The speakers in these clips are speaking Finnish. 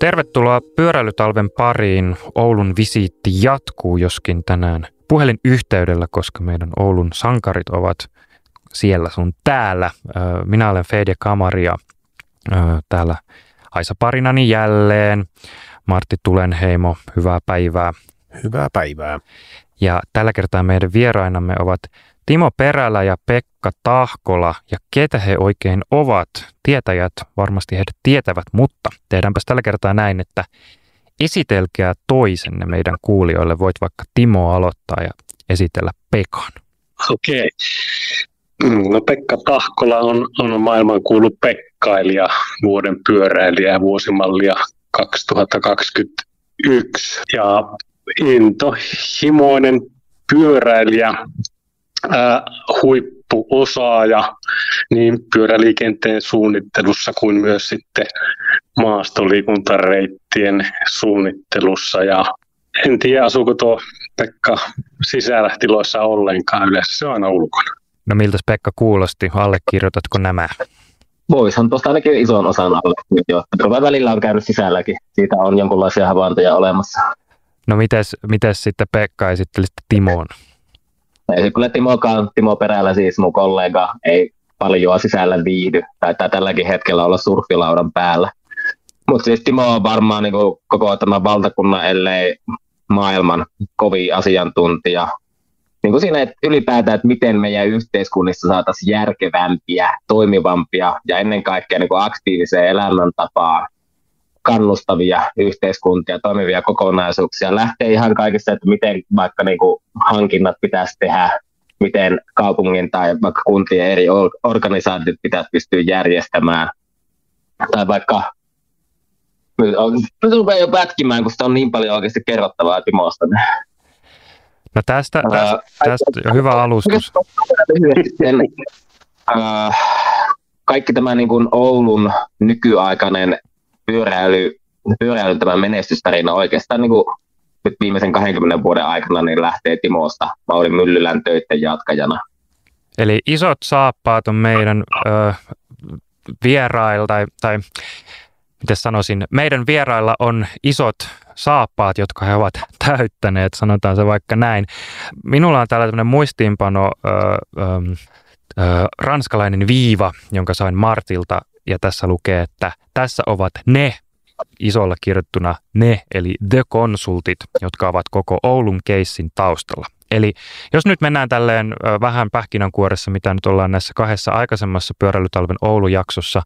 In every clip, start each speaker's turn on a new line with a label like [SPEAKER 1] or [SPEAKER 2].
[SPEAKER 1] Tervetuloa pyöräilytalven pariin. Oulun visiitti jatkuu, joskin tänään puhelin yhteydellä, koska meidän Oulun sankarit ovat siellä sun täällä. Minä olen Fede Kamaria täällä Aisa parinani jälleen. Martti Tulenheimo, hyvää päivää.
[SPEAKER 2] Hyvää päivää.
[SPEAKER 1] Ja tällä kertaa meidän vierainamme ovat Timo Perälä ja Pekka Tahkola. Ja ketä he oikein ovat? Tietäjät varmasti heidät tietävät, mutta tehdäänpäs tällä kertaa näin, että esitelkää toisenne meidän kuulijoille. Voit vaikka Timo aloittaa ja esitellä Pekan.
[SPEAKER 3] Okei. Mm, no Pekka Tahkola on, on maailmankuulu pekkailija, vuoden pyöräilijä vuosimallia 2021. Ja intohimoinen pyöräilijä ää, huippuosaaja niin pyöräliikenteen suunnittelussa kuin myös sitten maastoliikuntareittien suunnittelussa. Ja en tiedä, asuuko tuo Pekka sisällä tiloissa ollenkaan. Yleensä se on aina ulkona.
[SPEAKER 1] No miltä Pekka kuulosti? Allekirjoitatko nämä?
[SPEAKER 4] Voisin tuosta ainakin ison osan alle. Jo. Välillä on käynyt sisälläkin. Siitä on jonkinlaisia havaintoja olemassa.
[SPEAKER 1] No mites, mites sitten Pekka esittelisit Timoon?
[SPEAKER 4] Ei kyllä Timokaan, Timo Perällä siis mun kollega, ei paljon sisällä viihdy. Taitaa tälläkin hetkellä olla surfilaudan päällä. Mutta siis Timo on varmaan niin koko tämän valtakunnan, ellei maailman kovin asiantuntija. Niin kuin siinä että ylipäätään, että miten meidän yhteiskunnissa saataisiin järkevämpiä, toimivampia ja ennen kaikkea niin aktiiviseen elämäntapaan kannustavia yhteiskuntia, toimivia kokonaisuuksia. Lähtee ihan kaikista, että miten vaikka niin kuin hankinnat pitäisi tehdä, miten kaupungin tai vaikka kuntien eri organisaatiot pitäisi pystyä järjestämään. Tai vaikka nyt rupeaa jo pätkimään, kun sitä on niin paljon oikeasti kerrottavaa Timosta.
[SPEAKER 1] No tästä, tästä, tästä jo hyvä alustus.
[SPEAKER 4] Kaikki tämä niin kuin Oulun nykyaikainen pyöräily, pyöräily tämä menestystarina oikeastaan niin kuin nyt viimeisen 20 vuoden aikana niin lähtee Timosta Mauri Myllylän töiden jatkajana.
[SPEAKER 1] Eli isot saappaat on meidän ö, vierailla, tai, tai miten sanoisin, meidän vierailla on isot saappaat, jotka he ovat täyttäneet, sanotaan se vaikka näin. Minulla on täällä tämmöinen muistiinpano, ö, ö, ranskalainen viiva, jonka sain Martilta ja tässä lukee, että tässä ovat ne isolla kirjoittuna ne, eli the konsultit, jotka ovat koko Oulun keissin taustalla. Eli jos nyt mennään tälleen vähän pähkinänkuoressa, mitä nyt ollaan näissä kahdessa aikaisemmassa pyöräilytalven Oulu-jaksossa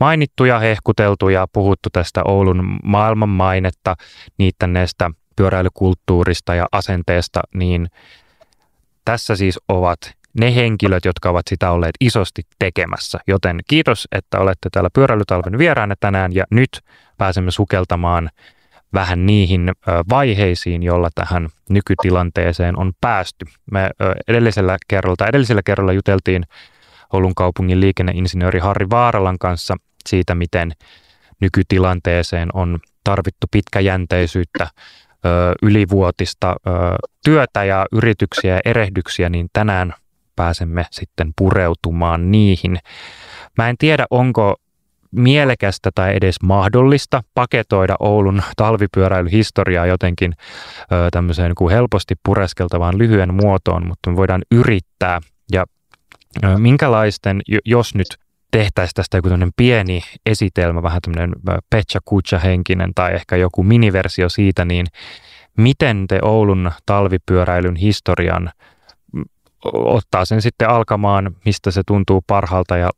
[SPEAKER 1] mainittu ja hehkuteltu ja puhuttu tästä Oulun maailman mainetta, niittäneestä pyöräilykulttuurista ja asenteesta, niin tässä siis ovat ne henkilöt, jotka ovat sitä olleet isosti tekemässä. Joten kiitos, että olette täällä pyöräilytalven vieraana tänään ja nyt pääsemme sukeltamaan vähän niihin vaiheisiin, jolla tähän nykytilanteeseen on päästy. Me edellisellä kerralla, edellisellä kerralla juteltiin Oulun kaupungin liikenneinsinööri Harri Vaaralan kanssa siitä, miten nykytilanteeseen on tarvittu pitkäjänteisyyttä, ylivuotista työtä ja yrityksiä ja erehdyksiä, niin tänään pääsemme sitten pureutumaan niihin. Mä en tiedä, onko mielekästä tai edes mahdollista paketoida Oulun talvipyöräilyhistoriaa jotenkin ö, tämmöiseen kuin helposti pureskeltavaan lyhyen muotoon, mutta me voidaan yrittää. Ja ö, minkälaisten, jos nyt tehtäisiin tästä joku pieni esitelmä, vähän tämmöinen Pecha Kucha henkinen tai ehkä joku miniversio siitä, niin miten te Oulun talvipyöräilyn historian ottaa sen sitten alkamaan, mistä se tuntuu parhaalta ja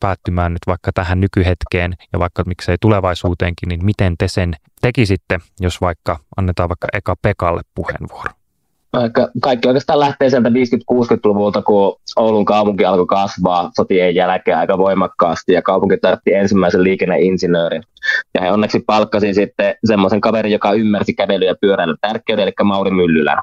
[SPEAKER 1] päättymään nyt vaikka tähän nykyhetkeen ja vaikka miksei tulevaisuuteenkin, niin miten te sen tekisitte, jos vaikka annetaan vaikka eka Pekalle puheenvuoro?
[SPEAKER 4] Kaikki oikeastaan lähtee sieltä 50-60-luvulta, kun Oulun kaupunki alkoi kasvaa sotien jälkeen aika voimakkaasti ja kaupunki tarvitsi ensimmäisen liikenneinsinöörin. Ja he onneksi palkkasi sitten semmoisen kaverin, joka ymmärsi kävely- ja pyöräilyn tärkeyden, eli Mauri Myllylän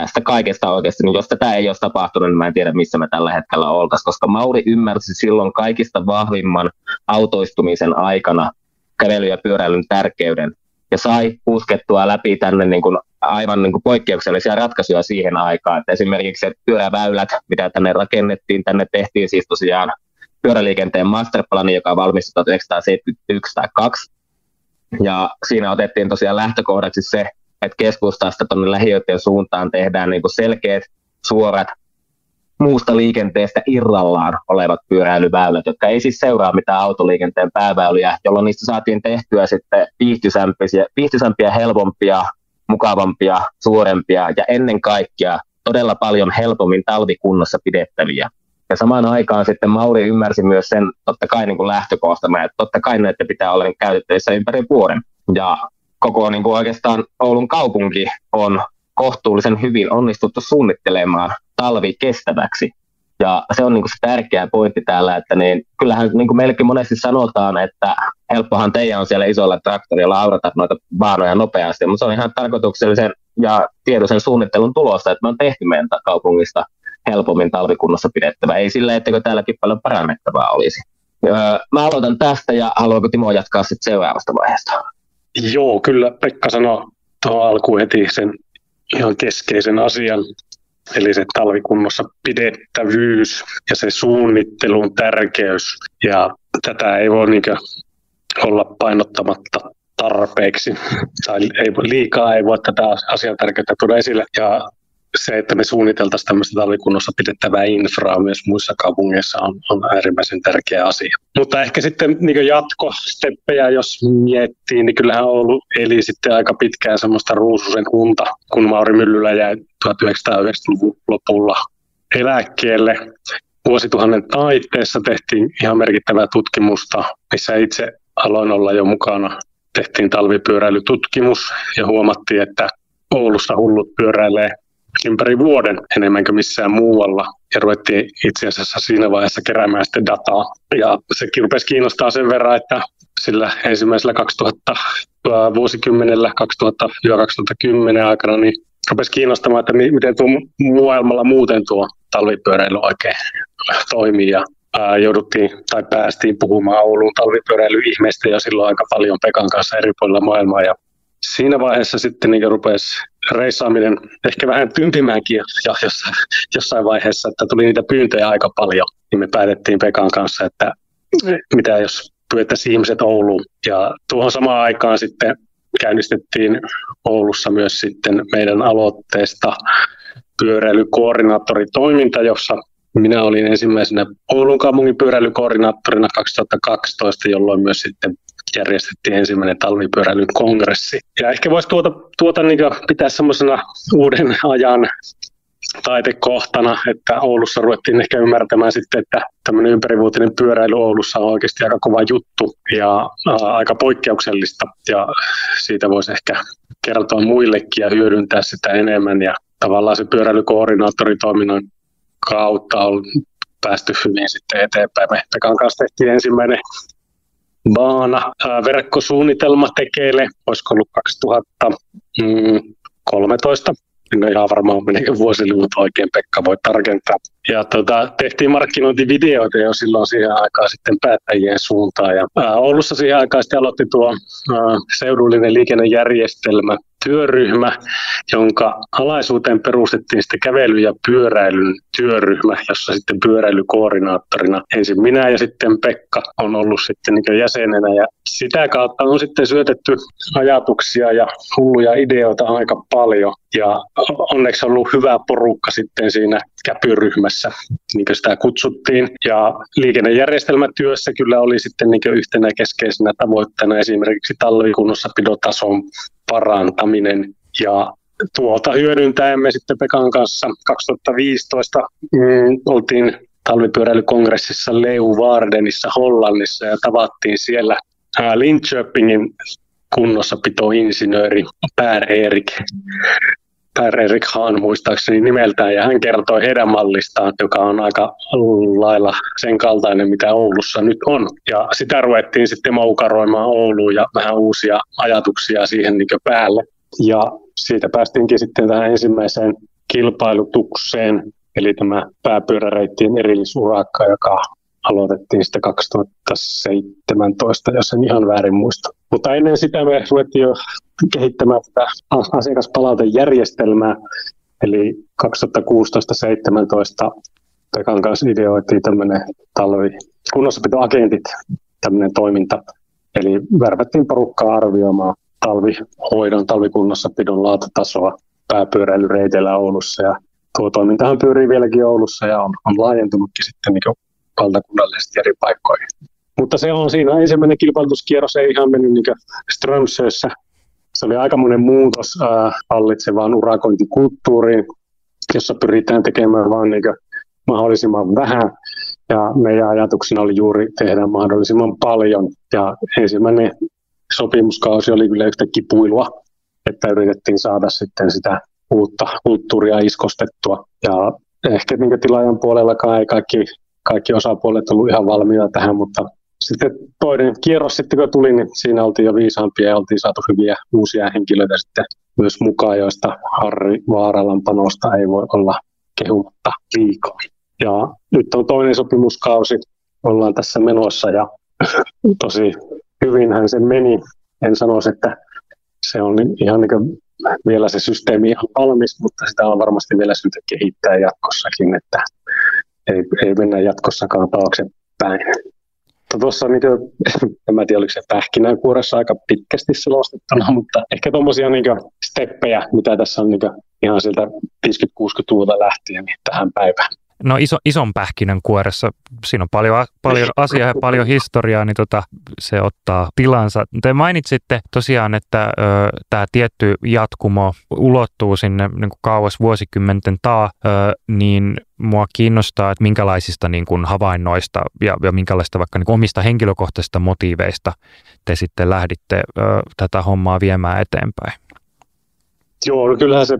[SPEAKER 4] tästä kaikesta oikeasti, niin jos tätä ei olisi tapahtunut, niin mä en tiedä, missä me tällä hetkellä oltaisiin, koska Mauri ymmärsi silloin kaikista vahvimman autoistumisen aikana kävely- ja pyöräilyn tärkeyden ja sai puskettua läpi tänne niin kuin aivan niin kuin poikkeuksellisia ratkaisuja siihen aikaan. Että esimerkiksi se pyöräväylät, mitä tänne rakennettiin, tänne tehtiin siis tosiaan pyöräliikenteen masterplani, joka valmistui 1971 tai 2. Ja siinä otettiin tosiaan lähtökohdaksi se, että keskustasta tuonne lähiöiden suuntaan tehdään niin kuin selkeät, suorat, muusta liikenteestä irrallaan olevat pyöräilyväylät, jotka ei siis seuraa mitään autoliikenteen pääväyliä, jolloin niistä saatiin tehtyä sitten viihtysämpiä, viihtysämpiä helpompia, mukavampia, suurempia ja ennen kaikkea todella paljon helpommin talvikunnossa pidettäviä. Ja samaan aikaan sitten Mauri ymmärsi myös sen totta kai niin kuin lähtökohtana, että totta kai näitä pitää olla käytettävissä ympäri vuoden. Ja koko niin kuin oikeastaan Oulun kaupunki on kohtuullisen hyvin onnistuttu suunnittelemaan talvi kestäväksi. Ja se on niin kuin se tärkeä pointti täällä, että niin, kyllähän niin kuin meillekin monesti sanotaan, että helppohan teidän on siellä isolla traktorilla aurata noita baanoja nopeasti, mutta se on ihan tarkoituksellisen ja tiedosen suunnittelun tulosta, että me on tehty meidän kaupungista helpommin talvikunnossa pidettävä. Ei sillä, etteikö täälläkin paljon parannettavaa olisi. Mä aloitan tästä ja haluaako Timo jatkaa sitten seuraavasta vaiheesta?
[SPEAKER 3] Joo, kyllä Pekka sanoi tuohon alkuun heti sen ihan keskeisen asian, eli se talvikunnossa pidettävyys ja se suunnittelun tärkeys. Ja tätä ei voi niin olla painottamatta tarpeeksi, tai ei, liikaa ei voi tätä asian tärkeyttä tuoda esille. Ja se, että me suunniteltaisiin tämmöistä talvikunnossa pidettävää infraa myös muissa kaupungeissa on, on äärimmäisen tärkeä asia. Mutta ehkä sitten niin jatkosteppejä, jos miettii, niin kyllähän Oulu eli sitten aika pitkään semmoista ruususen unta, kun Mauri Myllylä jäi 1990-luvun lopulla eläkkeelle. Vuosituhannen taiteessa tehtiin ihan merkittävää tutkimusta, missä itse aloin olla jo mukana. Tehtiin talvipyöräilytutkimus ja huomattiin, että Oulussa hullut pyöräilee ympäri vuoden enemmän kuin missään muualla. Ja ruvettiin itse asiassa siinä vaiheessa keräämään sitten dataa. Ja sekin rupesi kiinnostaa sen verran, että sillä ensimmäisellä 2000 vuosikymmenellä 2000-2010 aikana niin rupesi kiinnostamaan, että miten tuo maailmalla muuten tuo talvipyöräily oikein toimii. Ja ää, jouduttiin tai päästiin puhumaan Oulun talvipyöräilyihmeistä jo silloin aika paljon Pekan kanssa eri puolilla maailmaa. Ja siinä vaiheessa sitten niin rupesi reissaaminen ehkä vähän tympimäänkin jo jossain, jossain vaiheessa, että tuli niitä pyyntöjä aika paljon, niin me päätettiin Pekan kanssa, että mitä jos pyydettäisiin ihmiset Ouluun. Ja tuohon samaan aikaan sitten käynnistettiin Oulussa myös sitten meidän aloitteesta pyöräilykoordinaattoritoiminta, jossa minä olin ensimmäisenä Oulun kaupungin pyöräilykoordinaattorina 2012, jolloin myös sitten järjestettiin ensimmäinen talvipyöräilyn kongressi. Ja ehkä voisi tuota, tuota niin pitää semmoisena uuden ajan taitekohtana, että Oulussa ruvettiin ehkä ymmärtämään sitten, että tämmöinen ympärivuotinen pyöräily Oulussa on oikeasti aika kova juttu ja aika poikkeuksellista ja siitä voisi ehkä kertoa muillekin ja hyödyntää sitä enemmän ja tavallaan se pyöräilykoordinaattoritoiminnan kautta on päästy hyvin sitten eteenpäin. Me Pekan kanssa tehtiin ensimmäinen Baana verkkosuunnitelma tekeille, olisiko ollut 2013. En ole ihan varmaan meneekö vuosiluvut oikein, Pekka voi tarkentaa. Ja tota, tehtiin markkinointivideoita jo silloin siihen aikaan sitten päättäjien suuntaan. Ja Oulussa siihen aikaan sitten aloitti tuo seudullinen liikennejärjestelmä työryhmä, jonka alaisuuteen perustettiin sitten kävely- ja pyöräilyn työryhmä, jossa sitten pyöräilykoordinaattorina ensin minä ja sitten Pekka on ollut sitten niin jäsenenä ja sitä kautta on sitten syötetty ajatuksia ja hulluja ideoita aika paljon ja onneksi on ollut hyvä porukka sitten siinä käpyryhmässä, niin kuin sitä kutsuttiin. Ja liikennejärjestelmätyössä kyllä oli sitten niin yhtenä keskeisenä tavoitteena esimerkiksi talvikunnossapidotason parantaminen ja tuota hyödyntäen me sitten Pekan kanssa 2015 mm, oltiin talvipyöräilykongressissa Leuvardenissa Hollannissa ja tavattiin siellä Linköpingin kunnossapitoinsinööri Per Erik. Per Erik Hahn muistaakseni nimeltään, ja hän kertoi heidän mallistaan, joka on aika lailla sen kaltainen, mitä Oulussa nyt on. Ja sitä ruvettiin sitten moukaroimaan Ouluun ja vähän uusia ajatuksia siihen niin päälle. Ja siitä päästinkin sitten tähän ensimmäiseen kilpailutukseen, eli tämä pääpyöräreittien erillisurakka, joka aloitettiin sitten 2017, jos en ihan väärin muista. Mutta ennen sitä me ruvettiin jo kehittämään tätä asiakaspalautejärjestelmää, eli 2016-2017 Pekan kanssa ideoitiin tämmöinen talvi kunnossapitoagentit, tämmöinen toiminta, Eli värvättiin porukkaa arvioimaan talvihoidon, talvikunnossapidon laatutasoa pääpyöräilyreiteillä Oulussa. Ja tuo toimintahan pyörii vieläkin Oulussa ja on, on laajentunutkin sitten niin valtakunnallisesti eri paikkoihin. Mutta se on siinä ensimmäinen kilpailutuskierros ei ihan mennyt niin Strömsössä. Se oli aikamoinen muutos hallitsevaan urakointikulttuuriin, jossa pyritään tekemään vain niin mahdollisimman vähän. Ja meidän ajatuksena oli juuri tehdä mahdollisimman paljon. Ja ensimmäinen sopimuskausi oli kyllä yhtä kipuilua, että yritettiin saada sitten sitä uutta kulttuuria iskostettua. Ja ehkä niin tilaajan puolellakaan ei kaikki, kaikki osapuolet ollut ihan valmiita tähän, mutta sitten toinen kierros sitten kun tuli, niin siinä oltiin jo viisaampia ja oltiin saatu hyviä uusia henkilöitä sitten myös mukaan, joista Harri Vaaralan panosta ei voi olla kehumatta liikaa. Ja nyt on toinen sopimuskausi, ollaan tässä menossa ja tosi hyvinhän se meni. En sanoisi, että se on ihan niin kuin vielä se systeemi ihan valmis, mutta sitä on varmasti vielä syytä kehittää jatkossakin, että ei, ei mennä jatkossakaan taaksepäin. Tuossa kuin, en mä tiedä, oliko se pähkinänkuoressa aika pitkästi selostettuna, mutta ehkä tuommoisia niin steppejä, mitä tässä on niin ihan sieltä 50-60-luvulta lähtien niin tähän päivään.
[SPEAKER 1] No iso, ison pähkinän kuoressa, siinä on paljon, paljon asiaa ja paljon historiaa, niin tota, se ottaa tilansa. Te mainitsitte tosiaan, että tämä tietty jatkumo ulottuu sinne niin kuin kauas vuosikymmenten taa, ö, niin mua kiinnostaa, että minkälaisista niin kuin havainnoista ja, ja minkälaista vaikka niin kuin omista henkilökohtaisista motiiveista te sitten lähditte ö, tätä hommaa viemään eteenpäin.
[SPEAKER 3] Joo, no kyllähän se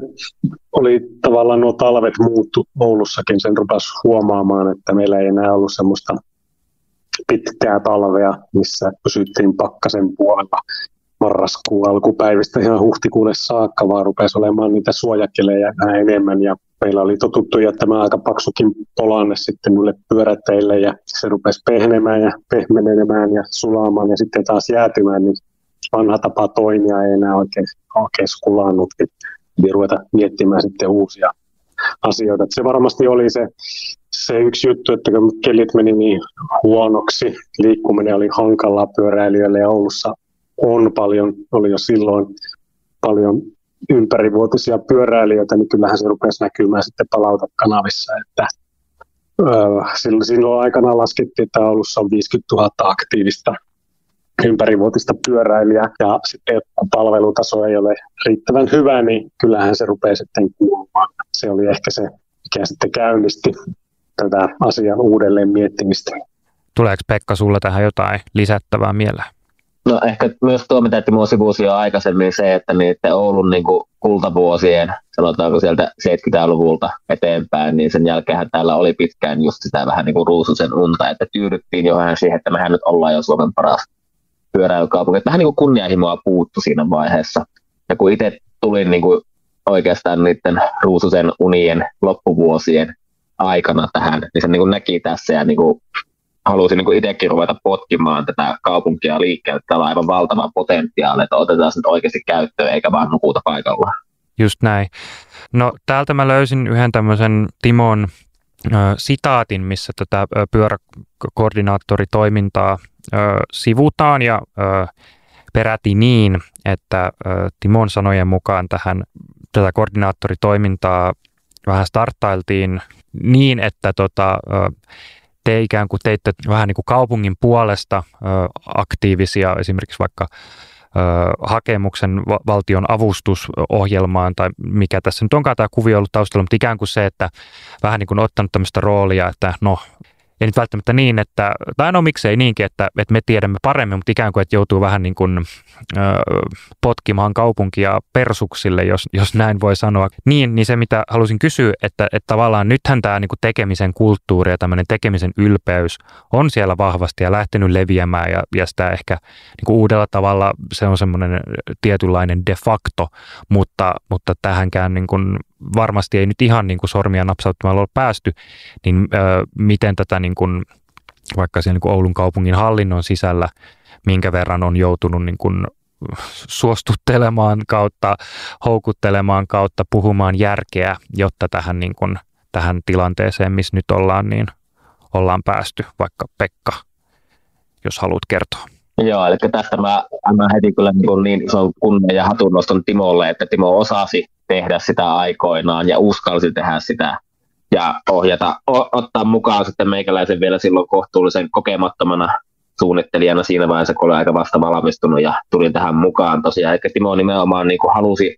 [SPEAKER 3] oli tavallaan nuo talvet muuttu Oulussakin, sen rupesi huomaamaan, että meillä ei enää ollut semmoista pitkää talvea, missä pysyttiin pakkasen puolella marraskuun alkupäivistä ihan huhtikuulle saakka, vaan rupesi olemaan niitä suojakeleja vähän enemmän. Ja meillä oli totuttu jättämään aika paksukin polanne sitten noille pyöräteille ja se rupesi pehnemään ja pehmenemään ja sulaamaan ja sitten taas jäätymään, niin vanha tapa toimia ei enää oikein, oikein skulannutkin. Eli ruveta miettimään sitten uusia asioita. Että se varmasti oli se, se yksi juttu, että kun kelit meni niin huonoksi, liikkuminen oli hankalaa pyöräilijöille ja Oulussa on paljon, oli jo silloin paljon ympärivuotisia pyöräilijöitä, niin kyllähän se rupesi näkymään sitten palautekanavissa, että silloin, silloin aikana laskettiin, että Oulussa on 50 000 aktiivista ympärivuotista pyöräilijää ja sitten kun palvelutaso ei ole riittävän hyvä, niin kyllähän se rupeaa sitten kuulumaan. Se oli ehkä se, mikä sitten käynnisti tätä asian uudelleen miettimistä.
[SPEAKER 1] Tuleeko Pekka sulla tähän jotain lisättävää mieleen?
[SPEAKER 4] No ehkä myös tuo, mitä Timo sivusi jo aikaisemmin, se, että niiden Oulun niin kuin kultavuosien, sanotaanko sieltä 70-luvulta eteenpäin, niin sen jälkeen täällä oli pitkään just sitä vähän niin kuin ruususen unta, että tyydyttiin jo vähän siihen, että mehän nyt ollaan jo Suomen paras pyöräilykaupunki. Vähän niin kuin kunnianhimoa puuttu siinä vaiheessa. Ja kun itse tulin niin kuin oikeastaan niiden ruususen unien loppuvuosien aikana tähän, niin se niin kuin näki tässä ja niin kuin halusin niin itsekin ruveta potkimaan tätä kaupunkia liikkeelle. Täällä on aivan valtava potentiaali, että otetaan se oikeasti käyttöön eikä vaan nukuta paikalla.
[SPEAKER 1] Just näin. No täältä mä löysin yhden tämmöisen Timon sitaatin, missä tätä pyöräkoordinaattoritoimintaa sivutaan ja peräti niin, että Timon sanojen mukaan tähän tätä koordinaattoritoimintaa vähän starttailtiin niin, että tota, te ikään kuin teitte vähän niin kuin kaupungin puolesta aktiivisia esimerkiksi vaikka hakemuksen va- valtion avustusohjelmaan tai mikä tässä nyt onkaan tämä kuvio ollut taustalla, mutta ikään kuin se, että vähän niin kuin ottanut tämmöistä roolia, että no ei nyt välttämättä niin, että, tai no miksei niinkin, että, että me tiedämme paremmin, mutta ikään kuin, että joutuu vähän niin kuin ö, potkimaan kaupunkia persuksille, jos, jos näin voi sanoa. Niin, niin se mitä halusin kysyä, että, että tavallaan nythän tämä niin kuin tekemisen kulttuuri ja tämmöinen tekemisen ylpeys on siellä vahvasti ja lähtenyt leviämään ja, ja sitä ehkä niin kuin uudella tavalla se on semmoinen tietynlainen de facto, mutta, mutta tähänkään niin kuin varmasti ei nyt ihan niin kuin sormia napsauttamalla ole päästy, niin ö, miten tätä niin kuin, vaikka siellä niin kuin Oulun kaupungin hallinnon sisällä, minkä verran on joutunut niin kuin suostuttelemaan kautta, houkuttelemaan kautta, puhumaan järkeä, jotta tähän, niin kuin, tähän tilanteeseen, missä nyt ollaan, niin ollaan päästy, vaikka Pekka, jos haluat kertoa.
[SPEAKER 4] Joo, eli tästä mä annan heti kyllä niin, niin ison kunnian ja hatunnoston Timolle, että Timo osasi tehdä sitä aikoinaan ja uskalsi tehdä sitä ja ohjata, o, ottaa mukaan sitten meikäläisen vielä silloin kohtuullisen kokemattomana suunnittelijana siinä vaiheessa, kun oli aika vasta valmistunut ja tulin tähän mukaan tosiaan. Eli Timo nimenomaan niin kuin halusi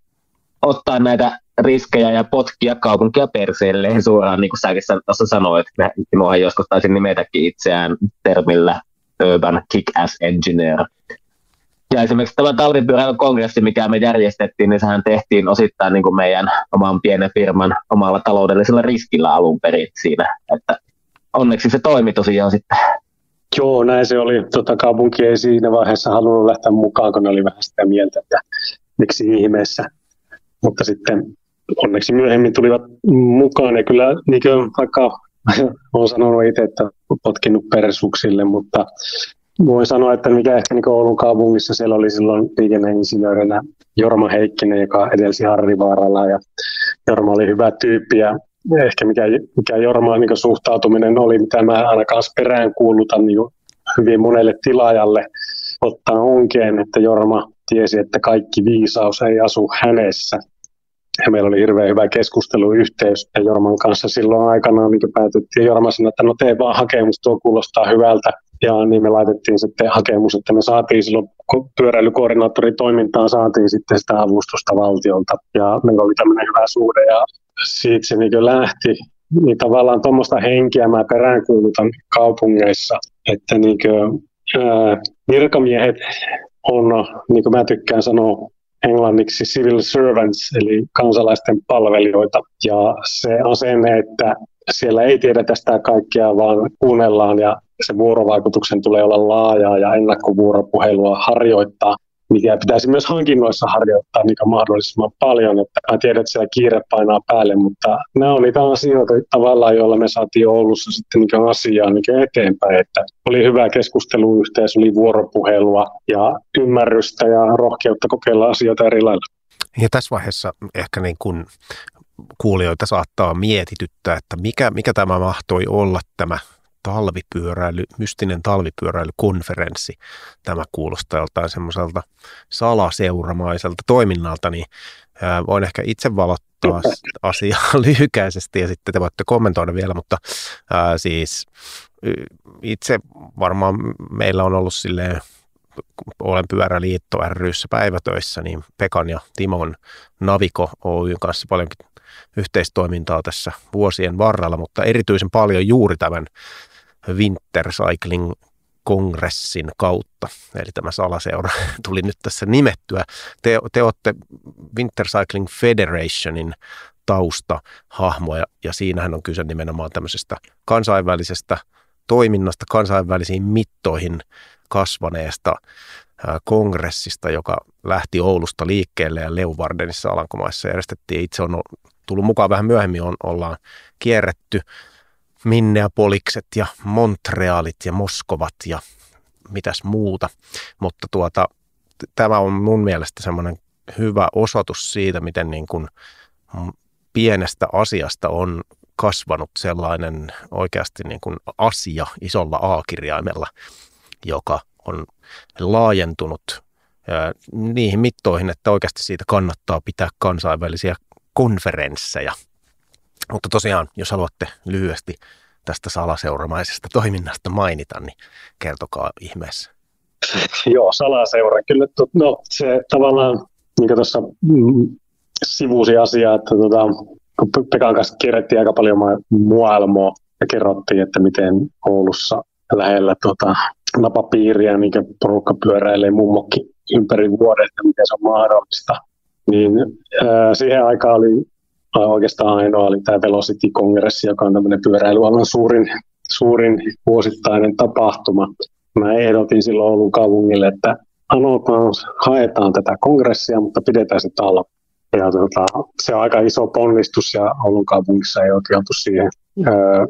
[SPEAKER 4] ottaa näitä riskejä ja potkia kaupunkia perseelle suoraan, niin kuin säkin tuossa sanoit. Timohan joskus taisin nimetäkin itseään termillä Urban Kick-Ass Engineer. Ja esimerkiksi tämä talvipyöräilyn kongressi, mikä me järjestettiin, niin sehän tehtiin osittain niin kuin meidän oman pienen firman omalla taloudellisella riskillä alun perin siinä. Että onneksi se toimi tosiaan sitten.
[SPEAKER 3] Joo, näin se oli. Tota, kaupunki ei siinä vaiheessa halunnut lähteä mukaan, kun ne oli vähän sitä mieltä, että miksi ihmeessä. Mutta sitten onneksi myöhemmin tulivat mukaan ja kyllä niin kuin vaikka olen sanonut itse, että potkinut persuksille, mutta voin sanoa, että mikä ehkä niin Oulun kaupungissa siellä oli silloin liikenneinsinöörinä Jorma Heikkinen, joka edelsi Harri Vaaralla ja Jorma oli hyvä tyyppi ja ehkä mikä, mikä Jorma niin suhtautuminen oli, mitä mä aina kanssa perään kuulutan niin hyvin monelle tilaajalle ottaa onkeen, että Jorma tiesi, että kaikki viisaus ei asu hänessä. Ja meillä oli hirveän hyvä keskusteluyhteys ja Jorman kanssa silloin aikanaan niin päätettiin. Jorma sanoi, että no tee vaan hakemus, tuo kuulostaa hyvältä. Ja niin me laitettiin sitten hakemus, että me saatiin silloin pyöräilykoordinaattoritoimintaan saatiin sitten sitä avustusta valtiolta. Ja meillä oli tämmöinen hyvä suhde ja siitä se niin lähti. Niin tavallaan tuommoista henkiä mä peräänkuulutan kaupungeissa, että niin kuin, ää, virkamiehet on, niin kuin mä tykkään sanoa, englanniksi civil servants, eli kansalaisten palvelijoita. Ja se asenne, että siellä ei tiedetä sitä kaikkea, vaan kuunnellaan ja se vuorovaikutuksen tulee olla laajaa ja ennakkovuoropuhelua harjoittaa, mikä pitäisi myös hankinnoissa harjoittaa niin mahdollisimman paljon. Että mä tiedän, että siellä kiire painaa päälle, mutta nämä on niitä asioita tavallaan, joilla me saatiin Oulussa sitten niin asiaa niin eteenpäin. Että oli hyvä keskusteluyhteys, oli vuoropuhelua ja ymmärrystä ja rohkeutta kokeilla asioita eri lailla.
[SPEAKER 2] Ja tässä vaiheessa ehkä niin kuin kuulijoita saattaa mietityttää, että mikä, mikä tämä mahtoi olla tämä talvipyöräily, mystinen talvipyöräilykonferenssi. Tämä kuulostaa joltain semmoiselta salaseuramaiselta toiminnalta, niin voin ehkä itse valottaa asiaa lyhykäisesti ja sitten te voitte kommentoida vielä, mutta ää, siis itse varmaan meillä on ollut silleen olen Pyöräliitto ryssä päivätöissä, niin Pekan ja Timon Naviko Oyn kanssa paljonkin yhteistoimintaa tässä vuosien varrella, mutta erityisen paljon juuri tämän Winter Cycling kongressin kautta, eli tämä salaseura tuli nyt tässä nimettyä. Te, te olette Winter Cycling Federationin taustahahmoja, ja siinähän on kyse nimenomaan tämmöisestä kansainvälisestä toiminnasta, kansainvälisiin mittoihin kasvaneesta kongressista, joka lähti Oulusta liikkeelle ja Leuvardenissa Alankomaissa järjestettiin. Itse on tullut mukaan vähän myöhemmin, on, ollaan kierretty Minneapolikset ja Montrealit ja Moskovat ja mitäs muuta. Mutta tuota, tämä on mun mielestä semmoinen hyvä osoitus siitä, miten niin kuin pienestä asiasta on kasvanut sellainen oikeasti niin kuin asia isolla A-kirjaimella, joka on laajentunut niihin mittoihin, että oikeasti siitä kannattaa pitää kansainvälisiä konferensseja – mutta tosiaan, jos haluatte lyhyesti tästä salaseuramaisesta toiminnasta mainita, niin kertokaa ihmeessä.
[SPEAKER 3] Joo, salaseura. Kyllä, no se tavallaan, niin kuin tuossa mm, sivusi asia, että tota, kun Pekan kanssa kierrettiin aika paljon maailmaa ja kerrottiin, että miten Oulussa lähellä tota, napapiiriä, niin porukka pyöräilee mummokin ympäri vuoden, että miten se on mahdollista. Niin ää, siihen aikaan oli oikeastaan ainoa oli tämä Velocity-kongressi, joka on tämmöinen pyöräilyalan suurin, suurin vuosittainen tapahtuma. Mä ehdotin silloin Oulun kaupungille, että anotaan, haetaan tätä kongressia, mutta pidetään se talo. Ja tota, se on aika iso ponnistus ja Oulun kaupungissa ei oikein oltu siihen öö,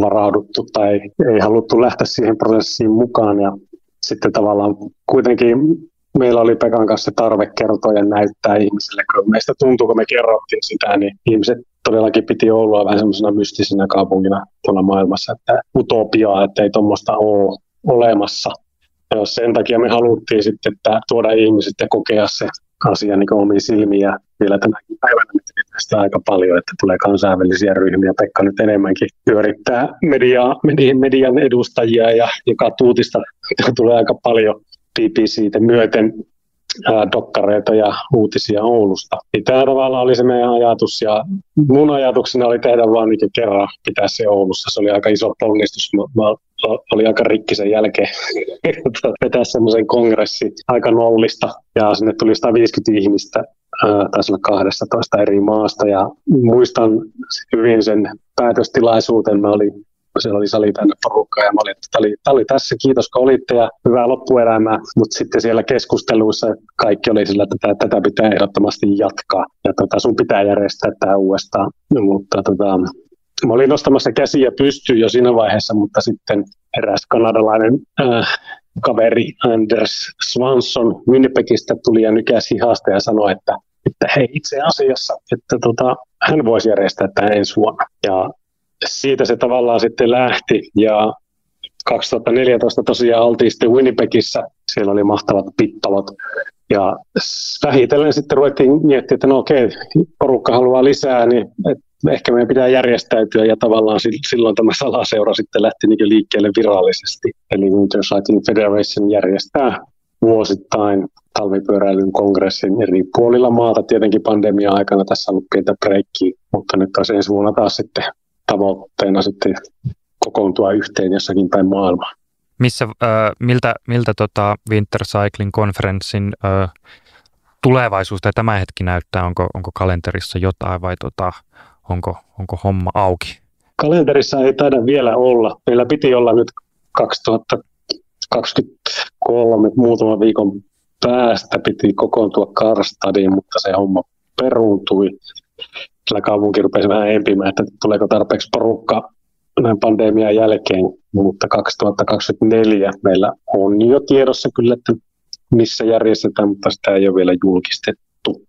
[SPEAKER 3] varauduttu tai ei haluttu lähteä siihen prosessiin mukaan. Ja sitten tavallaan kuitenkin meillä oli Pekan kanssa tarve kertoa ja näyttää ihmisille, kun meistä tuntuu, kun me kerrottiin sitä, niin ihmiset todellakin piti Oulua vähän semmoisena mystisenä kaupunkina tuolla maailmassa, että utopiaa, että ei tuommoista ole olemassa. Ja sen takia me haluttiin sitten että tuoda ihmiset ja kokea se asia niin omiin silmiä. Vielä tänäkin päivänä tästä aika paljon, että tulee kansainvälisiä ryhmiä. Pekka nyt enemmänkin pyörittää mediaa, median edustajia ja joka tuutista tulee aika paljon BBCtä myöten dokkareita ja uutisia Oulusta. Tämä tavallaan oli se meidän ajatus ja mun ajatuksena oli tehdä vaan niin kerran pitää se Oulussa. Se oli aika iso ponnistus. Mä, mä oli aika rikki sen jälkeen vetää semmoisen kongressi aika nollista ja sinne tuli 150 ihmistä taisi olla 12 eri maasta ja muistan hyvin sen päätöstilaisuuden. Mä olin siellä oli sali tänne porukkaa ja mä olin, että oli, oli tässä, kiitos kun olitte ja hyvää loppuelämää. Mutta sitten siellä keskusteluissa kaikki oli sillä, että tätä pitää ehdottomasti jatkaa ja tota, sun pitää järjestää tämä uudestaan. Mutta tota, mä olin nostamassa käsiä pystyyn jo siinä vaiheessa, mutta sitten eräs kanadalainen äh, kaveri Anders Swanson Winnipegistä tuli ja nykäsi hihasta ja sanoi, että, että hei itse asiassa, että tota, hän voisi järjestää tämän ensi vuonna. Ja siitä se tavallaan sitten lähti ja 2014 tosiaan oltiin sitten Winnipegissä, siellä oli mahtavat pittalot ja vähitellen sitten ruvettiin miettimään, että no okei, porukka haluaa lisää, niin ehkä meidän pitää järjestäytyä ja tavallaan silloin tämä salaseura sitten lähti niin liikkeelle virallisesti. Eli Winter Cycling Federation järjestää vuosittain talvipyöräilyn kongressin eri puolilla maata. Tietenkin pandemia-aikana tässä on ollut pientä breikkiä, mutta nyt olisi ensi vuonna taas sitten tavoitteena sitten kokoontua yhteen jossakin päin maailmaa.
[SPEAKER 1] Missä, äh, miltä, miltä tota Winter Cycling Conferencein äh, tulevaisuus tai tämä hetki näyttää? Onko, onko kalenterissa jotain vai tota, onko, onko homma auki?
[SPEAKER 3] Kalenterissa ei taida vielä olla. Meillä piti olla nyt 2023 muutaman viikon päästä piti kokoontua Karstadiin, mutta se homma peruuntui. Sillä kaupunki rupesi vähän empimään, että tuleeko tarpeeksi porukka näin pandemian jälkeen, mutta 2024 meillä on jo tiedossa kyllä, että missä järjestetään, mutta sitä ei ole vielä julkistettu.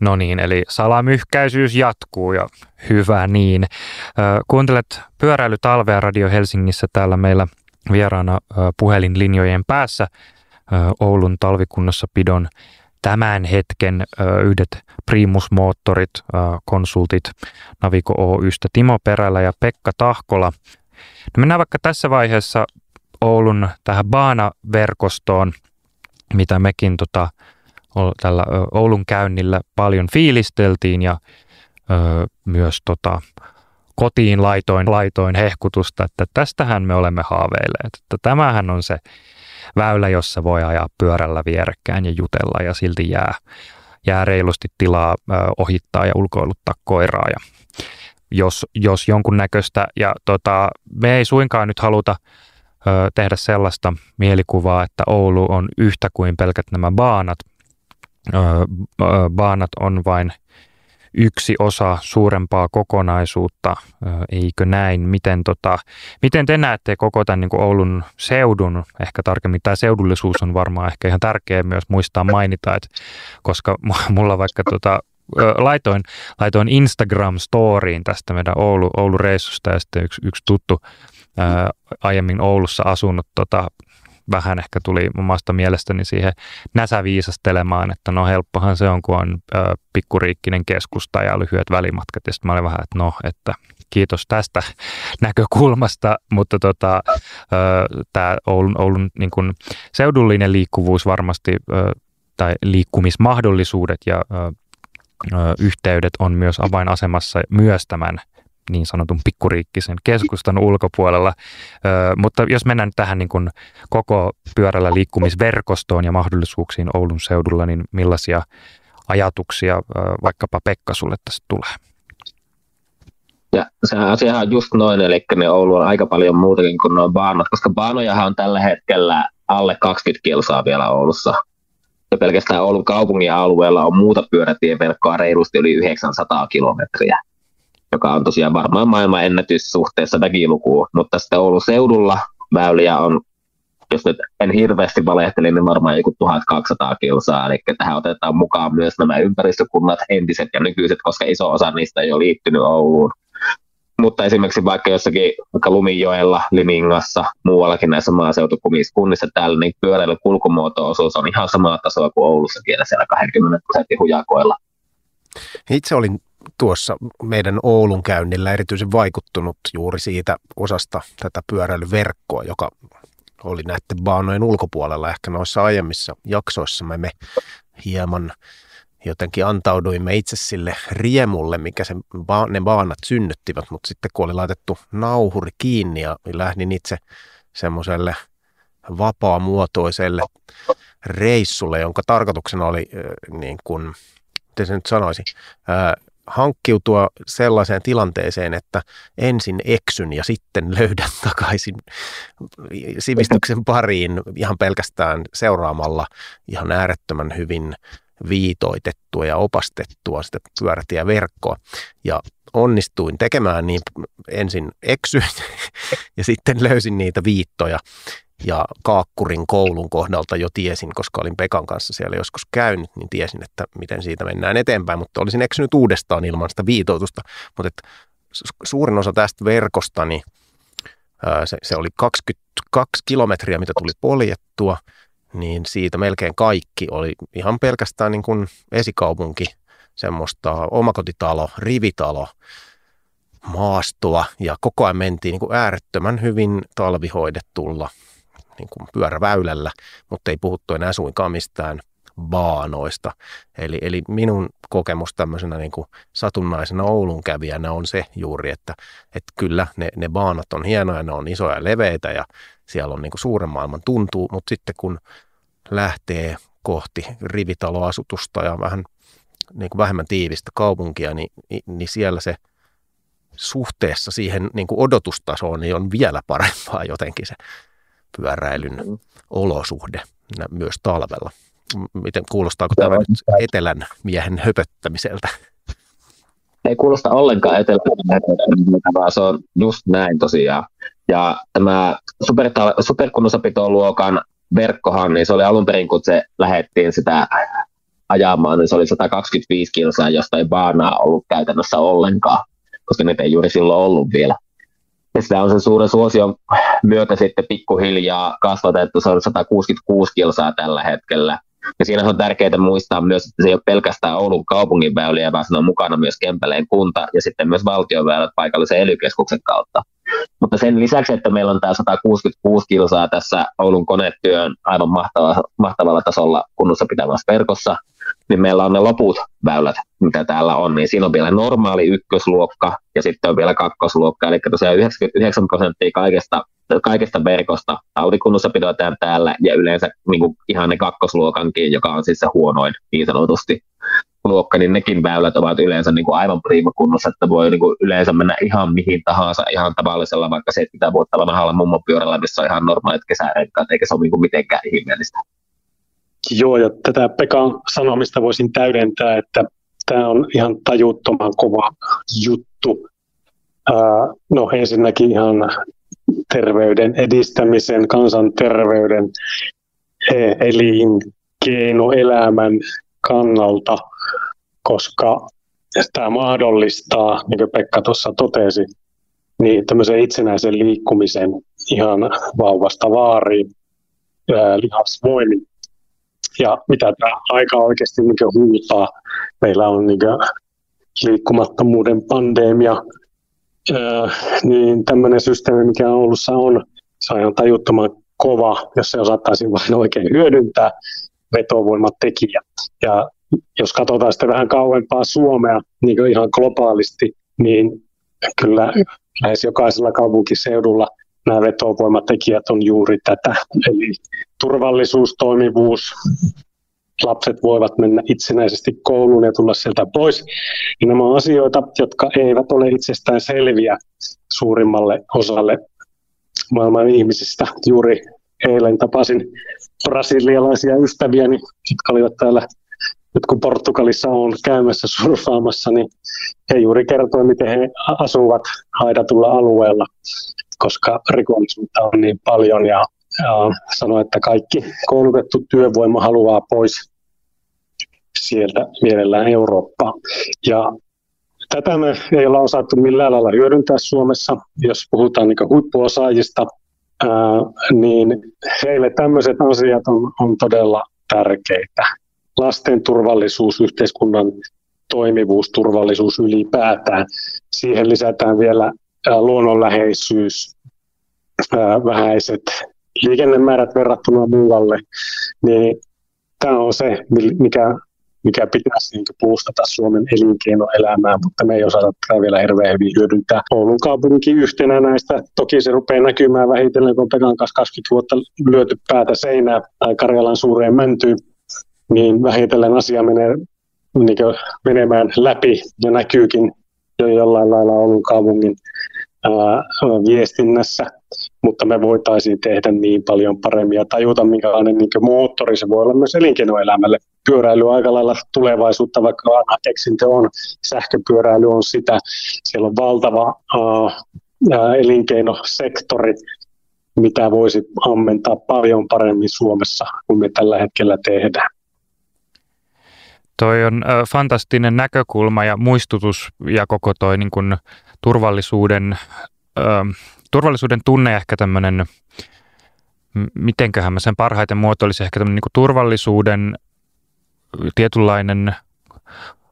[SPEAKER 1] No niin, eli salamyhkäisyys jatkuu ja hyvä niin. Kuuntelet pyöräilytalvea Radio Helsingissä täällä meillä vieraana puhelinlinjojen päässä Oulun talvikunnossa pidon tämän hetken yhdet Primus-moottorit, konsultit Navico Oystä Timo Perälä ja Pekka Tahkola. No mennään vaikka tässä vaiheessa Oulun tähän Baana-verkostoon, mitä mekin tota, tällä Oulun käynnillä paljon fiilisteltiin ja ö, myös tota, kotiin laitoin, laitoin hehkutusta, että tästähän me olemme haaveilleet. Että tämähän on se väylä, jossa voi ajaa pyörällä vierekkäin ja jutella ja silti jää, jää reilusti tilaa ohittaa ja ulkoiluttaa koiraa. Ja jos, jos jonkunnäköistä, ja tota, me ei suinkaan nyt haluta tehdä sellaista mielikuvaa, että Oulu on yhtä kuin pelkät nämä baanat. Baanat on vain yksi osa suurempaa kokonaisuutta, eikö näin? Miten, tota, miten te näette koko tämän niin kuin Oulun seudun, ehkä tarkemmin tämä seudullisuus on varmaan ehkä ihan tärkeä myös muistaa mainita, että koska mulla vaikka tota, laitoin, laitoin Instagram-storiin tästä meidän Oulu, Oulu-reissusta ja sitten yksi, yksi tuttu ää, aiemmin Oulussa asunut tota, vähän ehkä tuli omasta mielestäni siihen näsäviisastelemaan, että no helppohan se on, kun on ö, pikkuriikkinen keskusta ja lyhyet välimatkat. Ja sitten mä olin vähän, että no, että kiitos tästä näkökulmasta, mutta tota, tämä Oulun, Oulun niin kun seudullinen liikkuvuus varmasti, ö, tai liikkumismahdollisuudet ja ö, yhteydet on myös avainasemassa myös tämän niin sanotun pikkuriikkisen keskustan ulkopuolella. Ö, mutta jos mennään tähän niin kuin koko pyörällä liikkumisverkostoon ja mahdollisuuksiin Oulun seudulla, niin millaisia ajatuksia ö, vaikkapa Pekka sulle tästä tulee?
[SPEAKER 4] Ja se asia on just noin, eli ne Oulu on aika paljon muutakin kuin nuo baanat, koska baanojahan on tällä hetkellä alle 20 kilsaa vielä Oulussa. Ja pelkästään Oulun kaupungin alueella on muuta pyörätieverkkoa reilusti yli 900 kilometriä joka on tosiaan varmaan maailman ennätys suhteessa väkilukuun, mutta sitten Oulun seudulla väyliä on, jos nyt en hirveästi valehteli, niin varmaan joku 1200 kilsaa, eli tähän otetaan mukaan myös nämä ympäristökunnat, entiset ja nykyiset, koska iso osa niistä ei ole liittynyt Ouluun. mutta esimerkiksi vaikka jossakin vaikka Lumijoella, Limingassa, muuallakin näissä maaseutukunnissa täällä, niin pyöräilyn kulkumuoto-osuus on ihan samaa tasoa kuin Oulussakin, siellä 20 prosentin hujakoilla.
[SPEAKER 2] Itse olin tuossa meidän Oulun käynnillä erityisen vaikuttunut juuri siitä osasta tätä pyöräilyverkkoa, joka oli näiden baanojen ulkopuolella. Ehkä noissa aiemmissa jaksoissa me hieman jotenkin antauduimme itse sille riemulle, mikä se, ne baanat synnyttivät, mutta sitten kun oli laitettu nauhuri kiinni ja lähdin itse semmoiselle vapaamuotoiselle reissulle, jonka tarkoituksena oli niin kuin, miten se nyt sanoisi, hankkiutua sellaiseen tilanteeseen, että ensin eksyn ja sitten löydän takaisin sivistyksen pariin ihan pelkästään seuraamalla ihan äärettömän hyvin viitoitettua ja opastettua sitä pyörätieverkkoa. Ja onnistuin tekemään niin ensin eksyin ja sitten löysin niitä viittoja ja Kaakkurin koulun kohdalta jo tiesin, koska olin Pekan kanssa siellä joskus käynyt, niin tiesin, että miten siitä mennään eteenpäin, mutta olisin eksynyt uudestaan ilman sitä viitoitusta. Mutta että suurin osa tästä verkosta, niin se, se oli 22 kilometriä, mitä tuli poljettua, niin siitä melkein kaikki oli ihan pelkästään niin kuin esikaupunki, semmoista omakotitalo, rivitalo, maastoa. Ja koko ajan mentiin niin kuin äärettömän hyvin talvihoidettulla niin kuin pyöräväylällä, mutta ei puhuttu enää suinkaan mistään baanoista. Eli, eli minun kokemus tämmöisenä niin kuin satunnaisena Oulun kävijänä on se juuri, että, että kyllä ne, ne baanat on hienoja, ne on isoja ja leveitä ja siellä on niin kuin suuren maailman tuntuu, mutta sitten kun lähtee kohti rivitaloasutusta ja vähän niin kuin vähemmän tiivistä kaupunkia, niin, niin siellä se suhteessa siihen niin kuin odotustasoon niin on vielä parempaa jotenkin se pyöräilyn mm. olosuhde myös talvella. Miten kuulostaako tämä nyt etelän miehen höpöttämiseltä?
[SPEAKER 4] Ei kuulosta ollenkaan etelän vaan se on just näin tosiaan. Ja tämä superkunnossapitoluokan verkkohan, niin se oli alun perin, kun se lähettiin sitä ajamaan, niin se oli 125 kilsaa, josta ei baanaa ollut käytännössä ollenkaan, koska niitä ei juuri silloin ollut vielä. Ja sitä on sen suuren suosion myötä sitten pikkuhiljaa kasvatettu, se on 166 kilsaa tällä hetkellä. Ja siinä on tärkeää muistaa myös, että se ei ole pelkästään Oulun kaupungin väyliä, vaan siinä on mukana myös Kempeleen kunta ja sitten myös valtioväylät paikallisen ely kautta. Mutta sen lisäksi, että meillä on tämä 166 kilsaa tässä Oulun konetyön aivan mahtavalla, mahtavalla tasolla kunnossa pitävässä verkossa, niin meillä on ne loput väylät, mitä täällä on, niin siinä on vielä normaali ykkösluokka ja sitten on vielä kakkosluokka, eli tosiaan 99 prosenttia kaikesta, kaikesta verkosta tautikunnossa pidetään täällä ja yleensä niin kuin ihan ne kakkosluokankin, joka on siis se huonoin niin sanotusti luokka, niin nekin väylät ovat yleensä niin kuin aivan priimakunnossa, että voi niin kuin yleensä mennä ihan mihin tahansa ihan tavallisella vaikka 70 vuotta vanhalla mummopyörällä, missä on ihan normaalit kesärenkaat, eikä se ole niin kuin mitenkään ihmeellistä.
[SPEAKER 3] Joo, ja tätä Pekan sanomista voisin täydentää, että tämä on ihan tajuttoman kova juttu. no ensinnäkin ihan terveyden edistämisen, kansanterveyden, e, elinkeinoelämän kannalta, koska tämä mahdollistaa, niin kuin Pekka tuossa totesi, niin tämmöisen itsenäisen liikkumisen ihan vauvasta vaariin lihasvoimin ja mitä tämä aika oikeasti niin huutaa. Meillä on niin liikkumattomuuden pandemia, öö, niin tämmöinen systeemi, mikä Oulussa on, se on ihan tajuttoman kova, jos se osattaisiin vain oikein hyödyntää vetovoimatekijä. Ja jos katsotaan sitten vähän kauempaa Suomea niin ihan globaalisti, niin kyllä lähes jokaisella kaupunkiseudulla – nämä vetovoimatekijät on juuri tätä. Eli turvallisuus, toimivuus, lapset voivat mennä itsenäisesti kouluun ja tulla sieltä pois. Ja nämä ovat asioita, jotka eivät ole itsestään selviä suurimmalle osalle maailman ihmisistä. Juuri eilen tapasin brasilialaisia ystäviäni, jotka olivat täällä nyt kun Portugalissa on käymässä surfaamassa, niin he juuri kertoi, miten he asuvat haidatulla alueella koska rikollisuutta on niin paljon ja sanoi, että kaikki koulutettu työvoima haluaa pois sieltä mielellään Eurooppaa. Ja tätä me ei olla osattu millään lailla hyödyntää Suomessa, jos puhutaan niin huippuosaajista, ää, niin heille tämmöiset asiat on, on todella tärkeitä. Lasten turvallisuus, yhteiskunnan toimivuus, turvallisuus ylipäätään. Siihen lisätään vielä luonnonläheisyys, vähäiset liikennemäärät verrattuna muualle, niin tämä on se, mikä, mikä pitäisi niin puustata Suomen elinkeinoelämää, mutta me ei osata tätä vielä hirveän hyvin hyödyntää. Oulun kaupunki yhtenä näistä, toki se rupeaa näkymään vähitellen, kun Pekan kanssa 20 vuotta lyöty päätä seinää tai Karjalan suureen mäntyyn, niin vähitellen asia menee niin menemään läpi ja näkyykin jo jollain lailla Oulun kaupungin ää, viestinnässä, mutta me voitaisiin tehdä niin paljon paremmin ja tajuta, minkälainen niin moottori se voi olla myös elinkeinoelämälle. Pyöräily aika lailla tulevaisuutta, vaikka keksintö on, sähköpyöräily on sitä. Siellä on valtava ää, elinkeinosektori, mitä voisi ammentaa paljon paremmin Suomessa kuin me tällä hetkellä tehdään.
[SPEAKER 1] Toi on fantastinen näkökulma ja muistutus ja koko toi niin kun, turvallisuuden, ö, turvallisuuden tunne ehkä tämmöinen, mitenköhän mä sen parhaiten muotoilisin, ehkä tämmöinen niin turvallisuuden tietynlainen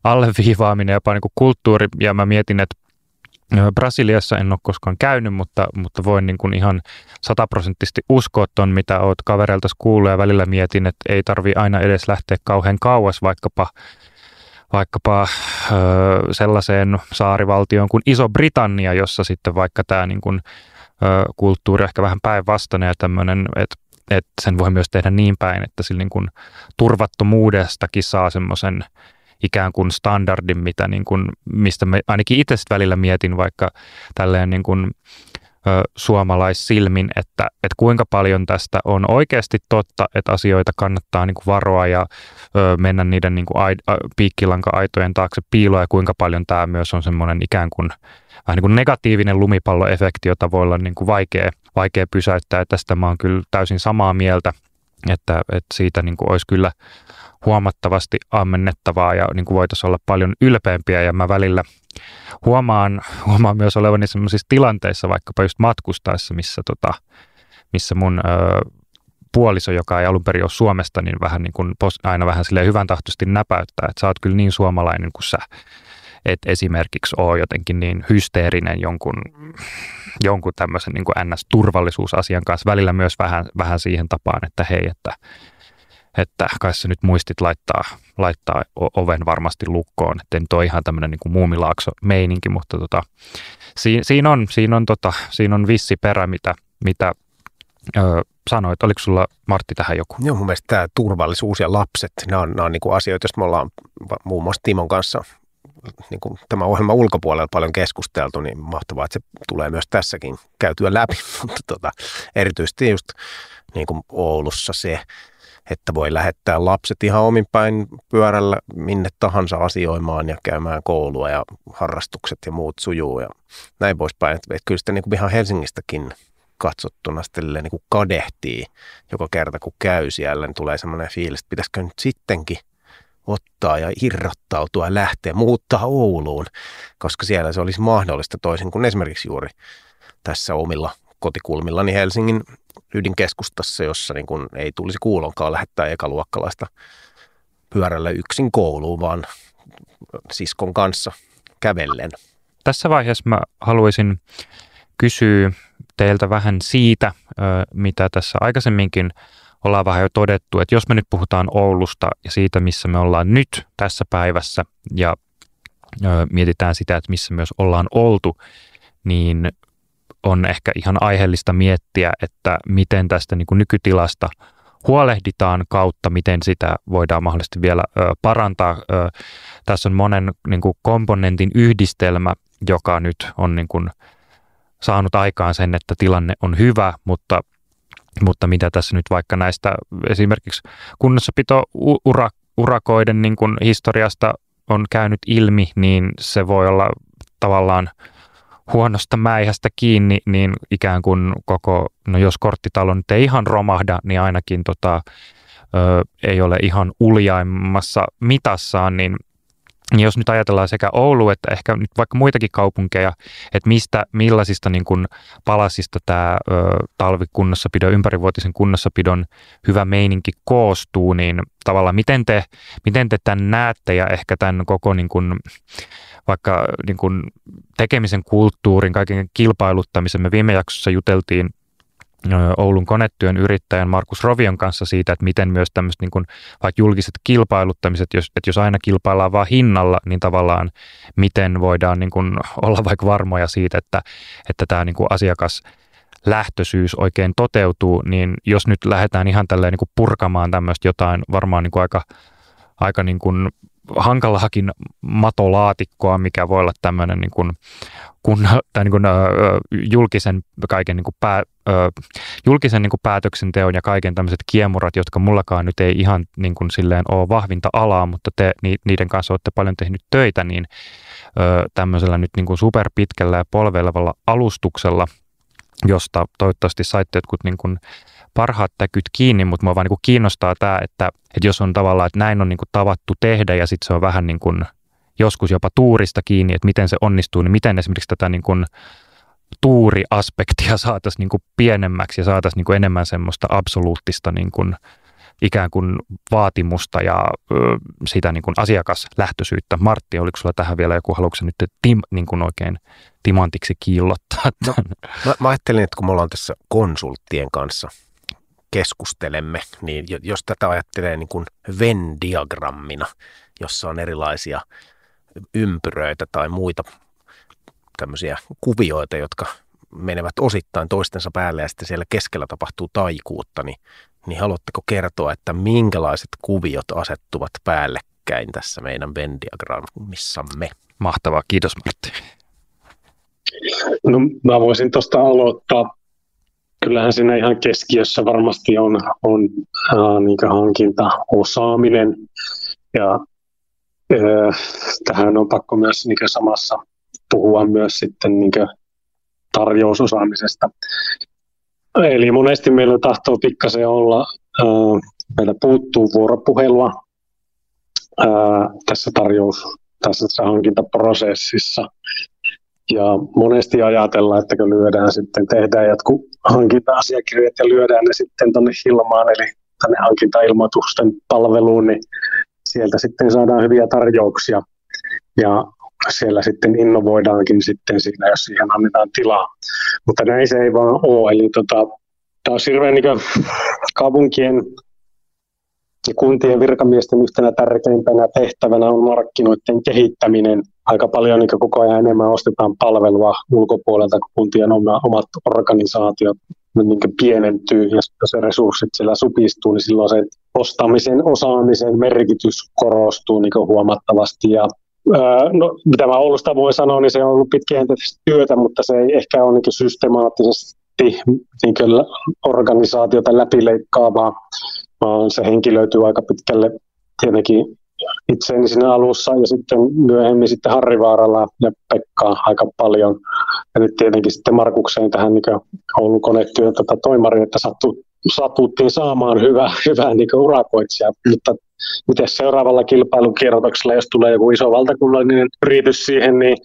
[SPEAKER 1] alleviivaaminen, jopa niin kuin kulttuuri, ja mä mietin, että Brasiliassa en ole koskaan käynyt, mutta, mutta voin niin kuin ihan sataprosenttisesti uskoa ton, mitä oot kavereilta kuullut. Ja välillä mietin, että ei tarvi aina edes lähteä kauhean kauas vaikkapa vaikkapa ö, sellaiseen saarivaltioon kuin Iso-Britannia, jossa sitten vaikka tämä niin kuin, kulttuuri ehkä vähän päinvastainen ja tämmöinen, että et sen voi myös tehdä niin päin, että sillä niin turvattomuudestakin saa semmoisen ikään kuin standardin, mitä niin kuin, mistä me ainakin itse välillä mietin vaikka tälleen niin kuin, suomalaissilmin, että, että kuinka paljon tästä on oikeasti totta, että asioita kannattaa niin kuin varoa ja ö, mennä niiden niin kuin ai, piikkilanka-aitojen taakse piiloa ja kuinka paljon tämä myös on semmoinen ikään kuin vähän niin kuin negatiivinen lumipalloefekti, jota voi olla niin kuin vaikea, vaikea pysäyttää. Ja tästä mä oon kyllä täysin samaa mieltä, että, että siitä niin kuin olisi kyllä huomattavasti ammennettavaa ja niin kuin voitaisiin olla paljon ylpeämpiä ja mä välillä huomaan, huomaan myös olevani sellaisissa tilanteissa vaikkapa just matkustaessa, missä, tota, missä mun ö, puoliso, joka ei alun perin ole Suomesta, niin vähän niin kuin aina vähän silleen hyvän tahtoisesti näpäyttää, että sä oot kyllä niin suomalainen kuin sä et esimerkiksi ole jotenkin niin hysteerinen jonkun, jonkun tämmöisen niin kuin NS-turvallisuusasian kanssa. Välillä myös vähän, vähän siihen tapaan, että hei, että että kai sä nyt muistit laittaa, laittaa oven varmasti lukkoon, että nyt ole ihan tämmöinen niin muumilaakso meininki, mutta tota, siinä, siinä, on, siinä, on, tota, siinä on vissi perä, mitä, mitä ö, sanoit. Oliko sulla Martti tähän joku?
[SPEAKER 2] Joo, mun mielestä tämä turvallisuus ja lapset, nämä on, nämä on niin kuin asioita, joista me ollaan muun muassa Timon kanssa niin kuin tämä ohjelma ulkopuolella paljon keskusteltu, niin mahtavaa, että se tulee myös tässäkin käytyä läpi, mutta tota, erityisesti just niin kuin Oulussa se, että voi lähettää lapset ihan omin päin pyörällä minne tahansa asioimaan ja käymään koulua ja harrastukset ja muut sujuu ja näin poispäin. Että kyllä sitä niin kuin ihan Helsingistäkin katsottuna niin kuin kadehtii joka kerta, kun käy siellä, niin tulee semmoinen fiilis, että pitäisikö nyt sittenkin ottaa ja irrottautua ja lähteä, muuttaa Ouluun, koska siellä se olisi mahdollista toisin kuin esimerkiksi juuri tässä omilla kotikulmillani Helsingin ydinkeskustassa, jossa niin kun ei tulisi kuulonkaan lähettää ekaluokkalaista pyörällä yksin kouluun, vaan siskon kanssa kävellen.
[SPEAKER 1] Tässä vaiheessa mä haluaisin kysyä teiltä vähän siitä, mitä tässä aikaisemminkin ollaan vähän jo todettu, että jos me nyt puhutaan Oulusta ja siitä, missä me ollaan nyt tässä päivässä ja mietitään sitä, että missä myös ollaan oltu, niin on ehkä ihan aiheellista miettiä, että miten tästä niin kuin nykytilasta huolehditaan kautta, miten sitä voidaan mahdollisesti vielä ö, parantaa. Ö, tässä on monen niin kuin komponentin yhdistelmä, joka nyt on niin kuin saanut aikaan sen, että tilanne on hyvä, mutta, mutta mitä tässä nyt vaikka näistä esimerkiksi kunnossapito urakoiden niin kuin historiasta on käynyt ilmi, niin se voi olla tavallaan – huonosta mäihästä kiinni, niin ikään kuin koko, no jos korttitalo nyt ei ihan romahda, niin ainakin tota, ö, ei ole ihan uljaimmassa mitassaan, niin niin jos nyt ajatellaan sekä Oulu että ehkä nyt vaikka muitakin kaupunkeja, että mistä, millaisista niin kuin palasista tämä ö, talvikunnossapidon, ympärivuotisen kunnossapidon hyvä meininki koostuu, niin tavallaan miten te, miten te tämän näette ja ehkä tämän koko niin kuin, vaikka niin kuin tekemisen kulttuurin, kaiken kilpailuttamisen. Me viime jaksossa juteltiin Oulun konetyön yrittäjän Markus Rovion kanssa siitä, että miten myös tämmöiset niin kuin, vaikka julkiset kilpailuttamiset, jos, että jos aina kilpaillaan vain hinnalla, niin tavallaan miten voidaan niin kuin, olla vaikka varmoja siitä, että, että tämä niin kuin asiakas lähtöisyys oikein toteutuu, niin jos nyt lähdetään ihan tälleen niin kuin purkamaan tämmöistä jotain varmaan niin kuin aika, aika niin kuin hankalahakin matolaatikkoa, mikä voi olla tämmöinen niin kuin kun, tai niin kuin, ö, julkisen, kaiken niin kuin pää, ö, julkisen niin kuin päätöksenteon ja kaiken tämmöiset kiemurat, jotka mullakaan nyt ei ihan niin kuin silleen ole vahvinta alaa, mutta te niiden kanssa olette paljon tehnyt töitä, niin ö, tämmöisellä nyt niin kuin superpitkällä ja polvelevalla alustuksella, josta toivottavasti saitte jotkut niin kuin parhaat täkyt kiinni, mutta mua vaan niin kiinnostaa tämä, että, että jos on tavallaan, että näin on niin tavattu tehdä ja sitten se on vähän niin kuin joskus jopa tuurista kiinni, että miten se onnistuu, niin miten esimerkiksi tätä niin kuin tuuriaspektia saataisiin niin kuin pienemmäksi ja saataisiin niin kuin enemmän semmoista absoluuttista niin kuin ikään kuin vaatimusta ja ö, sitä niin kuin asiakaslähtöisyyttä. Martti, oliko sulla tähän vielä joku, haluatko nyt tim, niin kuin oikein timantiksi kiillottaa?
[SPEAKER 2] No, mä, mä ajattelin, että kun me ollaan tässä konsulttien kanssa keskustelemme, niin jos tätä ajattelee niin kuin Venn-diagrammina, jossa on erilaisia ympyröitä tai muita tämmöisiä kuvioita, jotka menevät osittain toistensa päälle ja sitten siellä keskellä tapahtuu taikuutta, niin, niin haluatteko kertoa, että minkälaiset kuviot asettuvat päällekkäin tässä meidän Venn-diagrammissamme?
[SPEAKER 1] Mahtavaa, kiitos Martti.
[SPEAKER 3] No mä voisin tuosta aloittaa. Kyllähän siinä ihan keskiössä varmasti on, on äh, niin hankinta, osaaminen ja tähän on pakko myös niin samassa puhua myös sitten niin tarjousosaamisesta. Eli monesti meillä tahtoo pikkasen olla, meillä puuttuu vuoropuhelua tässä tarjous, tässä hankintaprosessissa. Ja monesti ajatellaan, että kun lyödään sitten, tehdään jotkut hankinta-asiakirjat ja lyödään ne sitten tuonne Hilmaan, eli tänne hankintailmoitusten palveluun, niin sieltä sitten saadaan hyviä tarjouksia ja siellä sitten innovoidaankin sitten siinä, jos siihen annetaan tilaa. Mutta näin se ei vaan ole. Eli tota, tämä on hirveän niin kaupunkien ja kuntien virkamiesten yhtenä tärkeimpänä tehtävänä on markkinoiden kehittäminen. Aika paljon niin koko ajan enemmän ostetaan palvelua ulkopuolelta, kun kuntien omat organisaatiot niin pienentyy ja se resurssit siellä supistuu, niin silloin se ostamisen, osaamisen merkitys korostuu niin huomattavasti. Ja, no, mitä mä Oulusta voi sanoa, niin se on ollut pitkäjänteistä työtä, mutta se ei ehkä ole niin systemaattisesti niin organisaatiota läpileikkaavaa, vaan se henki löytyy aika pitkälle tietenkin itseeni siinä alussa ja sitten myöhemmin sitten Harri Vaaralla ja Pekkaa aika paljon. Ja nyt tietenkin sitten Markukseen tähän niin Oulun konetyön tätä toimari, että sattu, satuttiin saamaan hyvä, hyvä niin urakoitsija. Mutta miten seuraavalla kilpailukierroksella, jos tulee joku iso valtakunnallinen yritys siihen, niin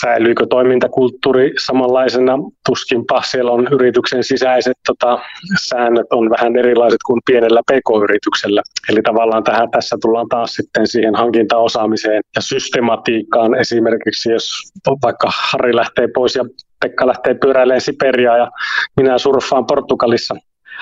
[SPEAKER 3] säilyykö toimintakulttuuri samanlaisena? Tuskinpa siellä on yrityksen sisäiset tota, säännöt on vähän erilaiset kuin pienellä pk-yrityksellä. Eli tavallaan tähän tässä tullaan taas sitten siihen hankintaosaamiseen ja systematiikkaan. Esimerkiksi jos vaikka Harri lähtee pois ja Pekka lähtee pyöräilemään Siperiaa ja minä surffaan Portugalissa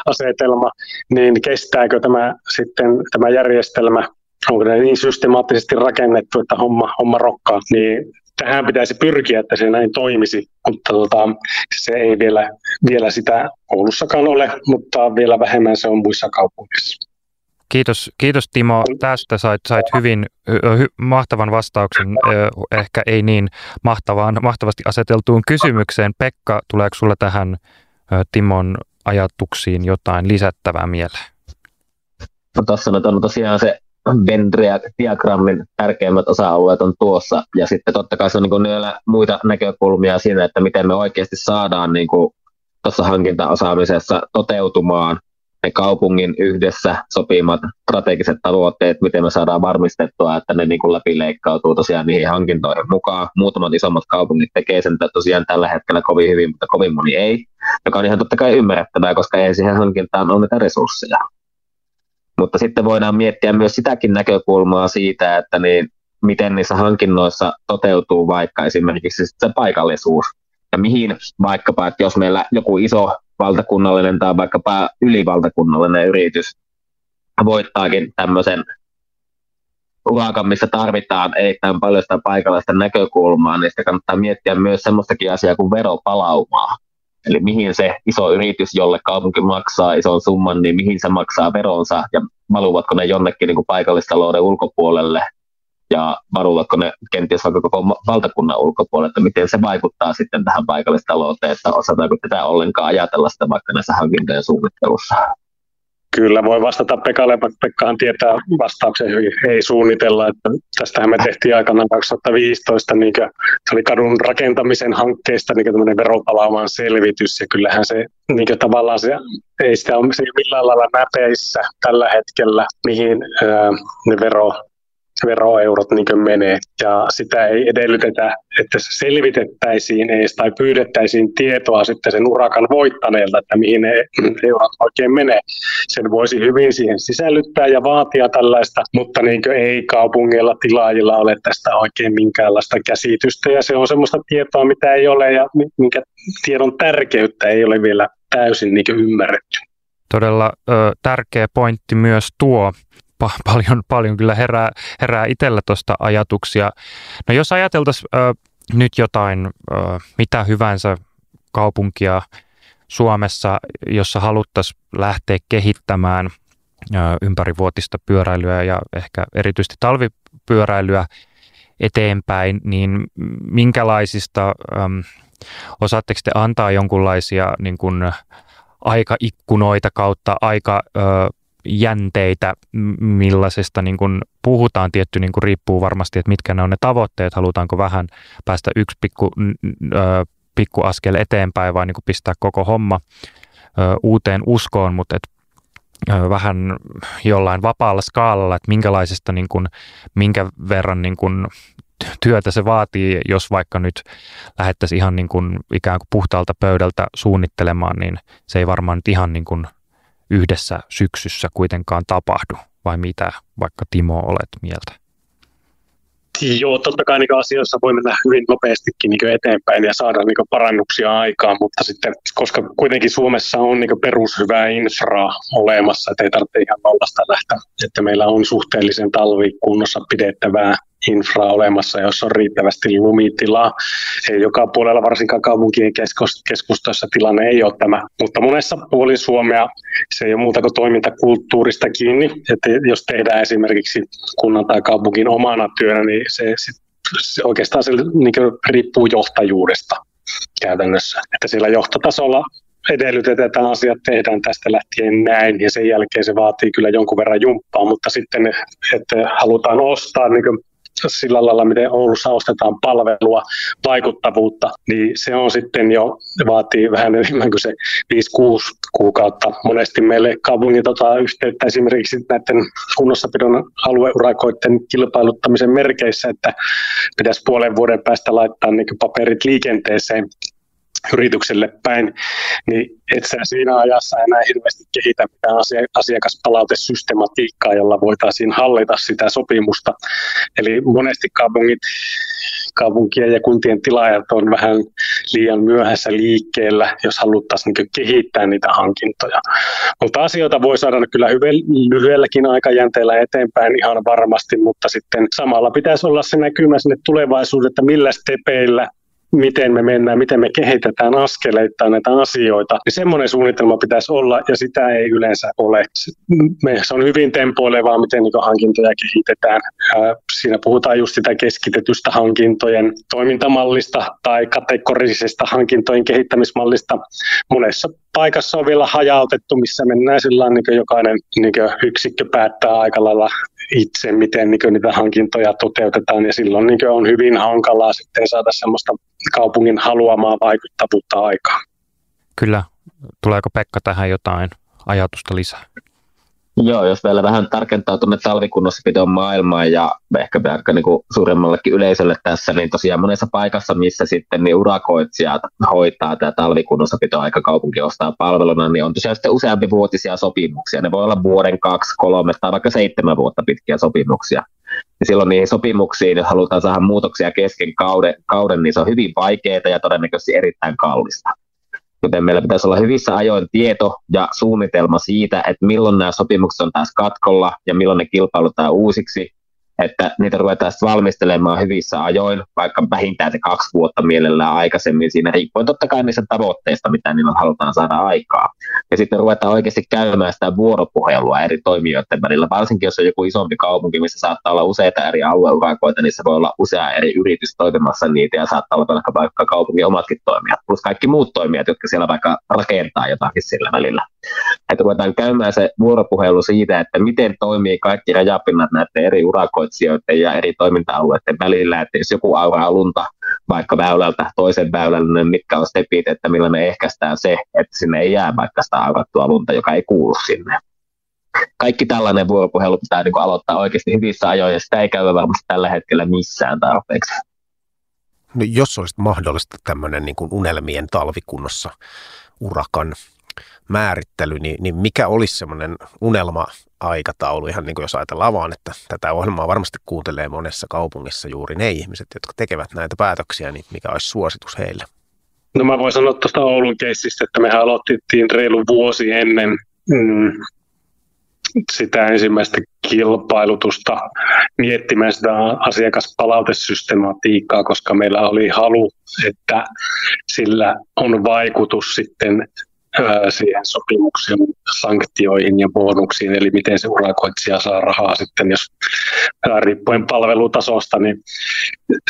[SPEAKER 3] asetelma, niin kestääkö tämä sitten tämä järjestelmä onko ne niin systemaattisesti rakennettu, että homma, homma rokkaa, niin tähän pitäisi pyrkiä, että se näin toimisi, mutta tota, se ei vielä, vielä sitä Oulussakaan ole, mutta vielä vähemmän se on muissa kaupungeissa.
[SPEAKER 1] Kiitos, kiitos Timo. Tästä sait, sait hyvin hy, mahtavan vastauksen, ehkä ei niin mahtavaan, mahtavasti aseteltuun kysymykseen. Pekka, tuleeko sulla tähän Timon ajatuksiin jotain lisättävää mieleen?
[SPEAKER 4] No, tuossa on tosiaan se Venn-diagrammin tärkeimmät osa-alueet on tuossa, ja sitten totta kai se on niin vielä muita näkökulmia siinä, että miten me oikeasti saadaan niin tuossa hankintaosaamisessa toteutumaan ne kaupungin yhdessä sopimat strategiset tavoitteet, miten me saadaan varmistettua, että ne niin kuin läpileikkautuu tosiaan niihin hankintoihin mukaan. Muutamat isommat kaupungit tekee sen tosiaan tällä hetkellä kovin hyvin, mutta kovin moni ei, joka on ihan totta kai ymmärrettävää, koska ei siihen hankintaan ole niitä resursseja. Mutta sitten voidaan miettiä myös sitäkin näkökulmaa siitä, että niin miten niissä hankinnoissa toteutuu vaikka esimerkiksi se paikallisuus. Ja mihin vaikkapa, että jos meillä joku iso valtakunnallinen tai vaikkapa ylivaltakunnallinen yritys voittaakin tämmöisen urakan, missä tarvitaan erittäin paljon sitä paikallista näkökulmaa, niin sitä kannattaa miettiä myös semmoistakin asiaa kuin veropalaumaa. Eli mihin se iso yritys, jolle kaupunki maksaa ison summan, niin mihin se maksaa veronsa? Ja valuvatko ne jonnekin niin kuin paikallistalouden ulkopuolelle? Ja varuvatko ne kenties vaikka koko valtakunnan ulkopuolelle, että miten se vaikuttaa sitten tähän paikallistalouteen, että osataanko tätä ollenkaan ajatella sitä vaikka näissä hankintojen suunnittelussa.
[SPEAKER 3] Kyllä, voi vastata Pekalle, Pekkahan tietää vastauksen hyvin. Ei suunnitella, että tästähän me tehtiin aikanaan 2015, niin kuin, se oli kadun rakentamisen hankkeesta niin tämmöinen veropalaamaan selvitys, ja kyllähän se niin kuin, tavallaan se, ei sitä ole millään lailla näpeissä tällä hetkellä, mihin ää, ne vero, veroeurot niin menee. Ja sitä ei edellytetä, että se selvitettäisiin edes tai pyydettäisiin tietoa sitten sen urakan voittaneelta, että mihin ne eurot oikein menee. Sen voisi hyvin siihen sisällyttää ja vaatia tällaista, mutta niin ei kaupungilla tilaajilla ole tästä oikein minkäänlaista käsitystä. Ja se on semmoista tietoa, mitä ei ole ja minkä tiedon tärkeyttä ei ole vielä täysin niin ymmärretty.
[SPEAKER 1] Todella ö, tärkeä pointti myös tuo, pa- paljon, paljon kyllä herää, herää itsellä tuosta ajatuksia. No jos ajateltaisiin nyt jotain, ö, mitä hyvänsä kaupunkia Suomessa, jossa haluttaisiin lähteä kehittämään ö, ympärivuotista pyöräilyä ja ehkä erityisesti talvipyöräilyä eteenpäin, niin minkälaisista, ö, osaatteko te antaa jonkunlaisia niin kuin, aikaikkunoita kautta aika ö, jänteitä, millaisesta niin kuin puhutaan, tietty niin kuin riippuu varmasti, että mitkä ne on ne tavoitteet, halutaanko vähän päästä yksi pikku, ö, pikku askel eteenpäin vai niin kuin pistää koko homma ö, uuteen uskoon, mutta et, vähän jollain vapaalla skaalalla, että minkälaisesta, niin kuin, minkä verran niin kuin työtä se vaatii, jos vaikka nyt lähettäisiin ihan niin kuin ikään kuin puhtaalta pöydältä suunnittelemaan, niin se ei varmaan nyt ihan niin kuin yhdessä syksyssä kuitenkaan tapahdu, vai mitä vaikka Timo olet mieltä?
[SPEAKER 3] Joo, totta kai niin asioissa voi mennä hyvin nopeastikin niin eteenpäin ja saada niin parannuksia aikaan, mutta sitten, koska kuitenkin Suomessa on niin perushyvää infraa olemassa, että ei tarvitse ihan nollasta lähteä, että meillä on suhteellisen talvikunnossa pidettävää infraa olemassa, jossa on riittävästi lumitilaa. Ei joka puolella, varsinkaan kaupunkien keskustoissa tilanne ei ole tämä, mutta monessa puolin Suomea se ei ole muuta kuin toimintakulttuurista kiinni, että jos tehdään esimerkiksi kunnan tai kaupungin omana työnä, niin se, se oikeastaan se niin riippuu johtajuudesta käytännössä. Että siellä johtotasolla edellytetään, että asiat tehdään tästä lähtien näin, ja sen jälkeen se vaatii kyllä jonkun verran jumppaa, mutta sitten, että halutaan ostaa niin sillä lailla, miten Oulussa ostetaan palvelua, vaikuttavuutta, niin se on sitten jo, vaatii vähän enemmän kuin se 5-6 kuukautta. Monesti meille kaupungit ottaa yhteyttä esimerkiksi näiden kunnossapidon alueurakoiden kilpailuttamisen merkeissä, että pitäisi puolen vuoden päästä laittaa niin paperit liikenteeseen yritykselle päin, niin et sä siinä ajassa enää hirveästi kehitä mitään asiakaspalautesystematiikkaa, jolla voitaisiin hallita sitä sopimusta. Eli monesti kaupungit, kaupunkien ja kuntien tilaajat on vähän liian myöhässä liikkeellä, jos haluttaisiin niin kehittää niitä hankintoja. Mutta asioita voi saada kyllä lyhyelläkin aikajänteellä eteenpäin ihan varmasti, mutta sitten samalla pitäisi olla se näkymä sinne tulevaisuuteen, että millä stepeillä miten me mennään, miten me kehitetään askeleittain näitä asioita, niin semmoinen suunnitelma pitäisi olla ja sitä ei yleensä ole. Se on hyvin tempoilevaa, miten niin hankintoja kehitetään. Siinä puhutaan just sitä keskitetystä hankintojen toimintamallista tai kategorisesta hankintojen kehittämismallista. Monessa paikassa on vielä hajautettu, missä mennään sillä niin jokainen niin yksikkö päättää aika lailla itse, miten niin niitä hankintoja toteutetaan, ja silloin niin on hyvin hankalaa sitten saada semmoista kaupungin haluamaa vaikuttavuutta aikaan.
[SPEAKER 1] Kyllä. Tuleeko Pekka tähän jotain ajatusta lisää.
[SPEAKER 4] Joo, jos vielä vähän tarkentaa tuonne talvikunnossapidon maailmaan ja ehkä aika niin suuremmallekin yleisölle tässä, niin tosiaan monessa paikassa, missä sitten niin urakoitsijat hoitaa tämä talvikunnossapito aika kaupunki ostaa palveluna, niin on tosiaan sitten useampi vuotisia sopimuksia. Ne voi olla vuoden, kaksi, kolme tai vaikka seitsemän vuotta pitkiä sopimuksia. Ja silloin niihin sopimuksiin, jos halutaan saada muutoksia kesken kauden, kauden niin se on hyvin vaikeaa ja todennäköisesti erittäin kallista. Joten meillä pitäisi olla hyvissä ajoin tieto ja suunnitelma siitä, että milloin nämä sopimukset on taas katkolla ja milloin ne kilpailutaan uusiksi että niitä ruvetaan valmistelemaan hyvissä ajoin, vaikka vähintään se kaksi vuotta mielellään aikaisemmin siinä, riippuen totta kai niistä tavoitteista, mitä niillä halutaan saada aikaa. Ja sitten ruvetaan oikeasti käymään sitä vuoropuhelua eri toimijoiden välillä, varsinkin jos on joku isompi kaupunki, missä saattaa olla useita eri alueurakoita, niin se voi olla usea eri yritys toimimassa niitä ja saattaa olla vaikka, vaikka kaupungin omatkin toimijat, plus kaikki muut toimijat, jotka siellä vaikka rakentaa jotakin sillä välillä. Että ruvetaan käymään se vuoropuhelu siitä, että miten toimii kaikki rajapinnat näiden eri urakoitsijoiden ja eri toiminta-alueiden välillä, että jos joku auraa lunta vaikka väylältä toisen väylälle, niin mitkä on stepit, että millä me ehkäistään se, että sinne ei jää vaikka sitä aurattua lunta, joka ei kuulu sinne. Kaikki tällainen vuoropuhelu pitää niin aloittaa oikeasti hyvissä ajoin, ja sitä ei käy varmasti tällä hetkellä missään tarpeeksi.
[SPEAKER 2] No, jos olisi mahdollista tämmöinen niin unelmien talvikunnossa urakan määrittely, niin, niin mikä olisi semmoinen unelma-aikataulu, ihan niin kuin jos ajatellaan vaan, että tätä ohjelmaa varmasti kuuntelee monessa kaupungissa juuri ne ihmiset, jotka tekevät näitä päätöksiä, niin mikä olisi suositus heille?
[SPEAKER 3] No mä voin sanoa tuosta Oulun keissistä, että mehän aloitettiin reilu vuosi ennen mm, sitä ensimmäistä kilpailutusta miettimään sitä asiakaspalautesystematiikkaa, koska meillä oli halu, että sillä on vaikutus sitten siihen sopimuksen sanktioihin ja bonuksiin, eli miten se urakoitsija saa rahaa sitten, jos riippuen palvelutasosta, niin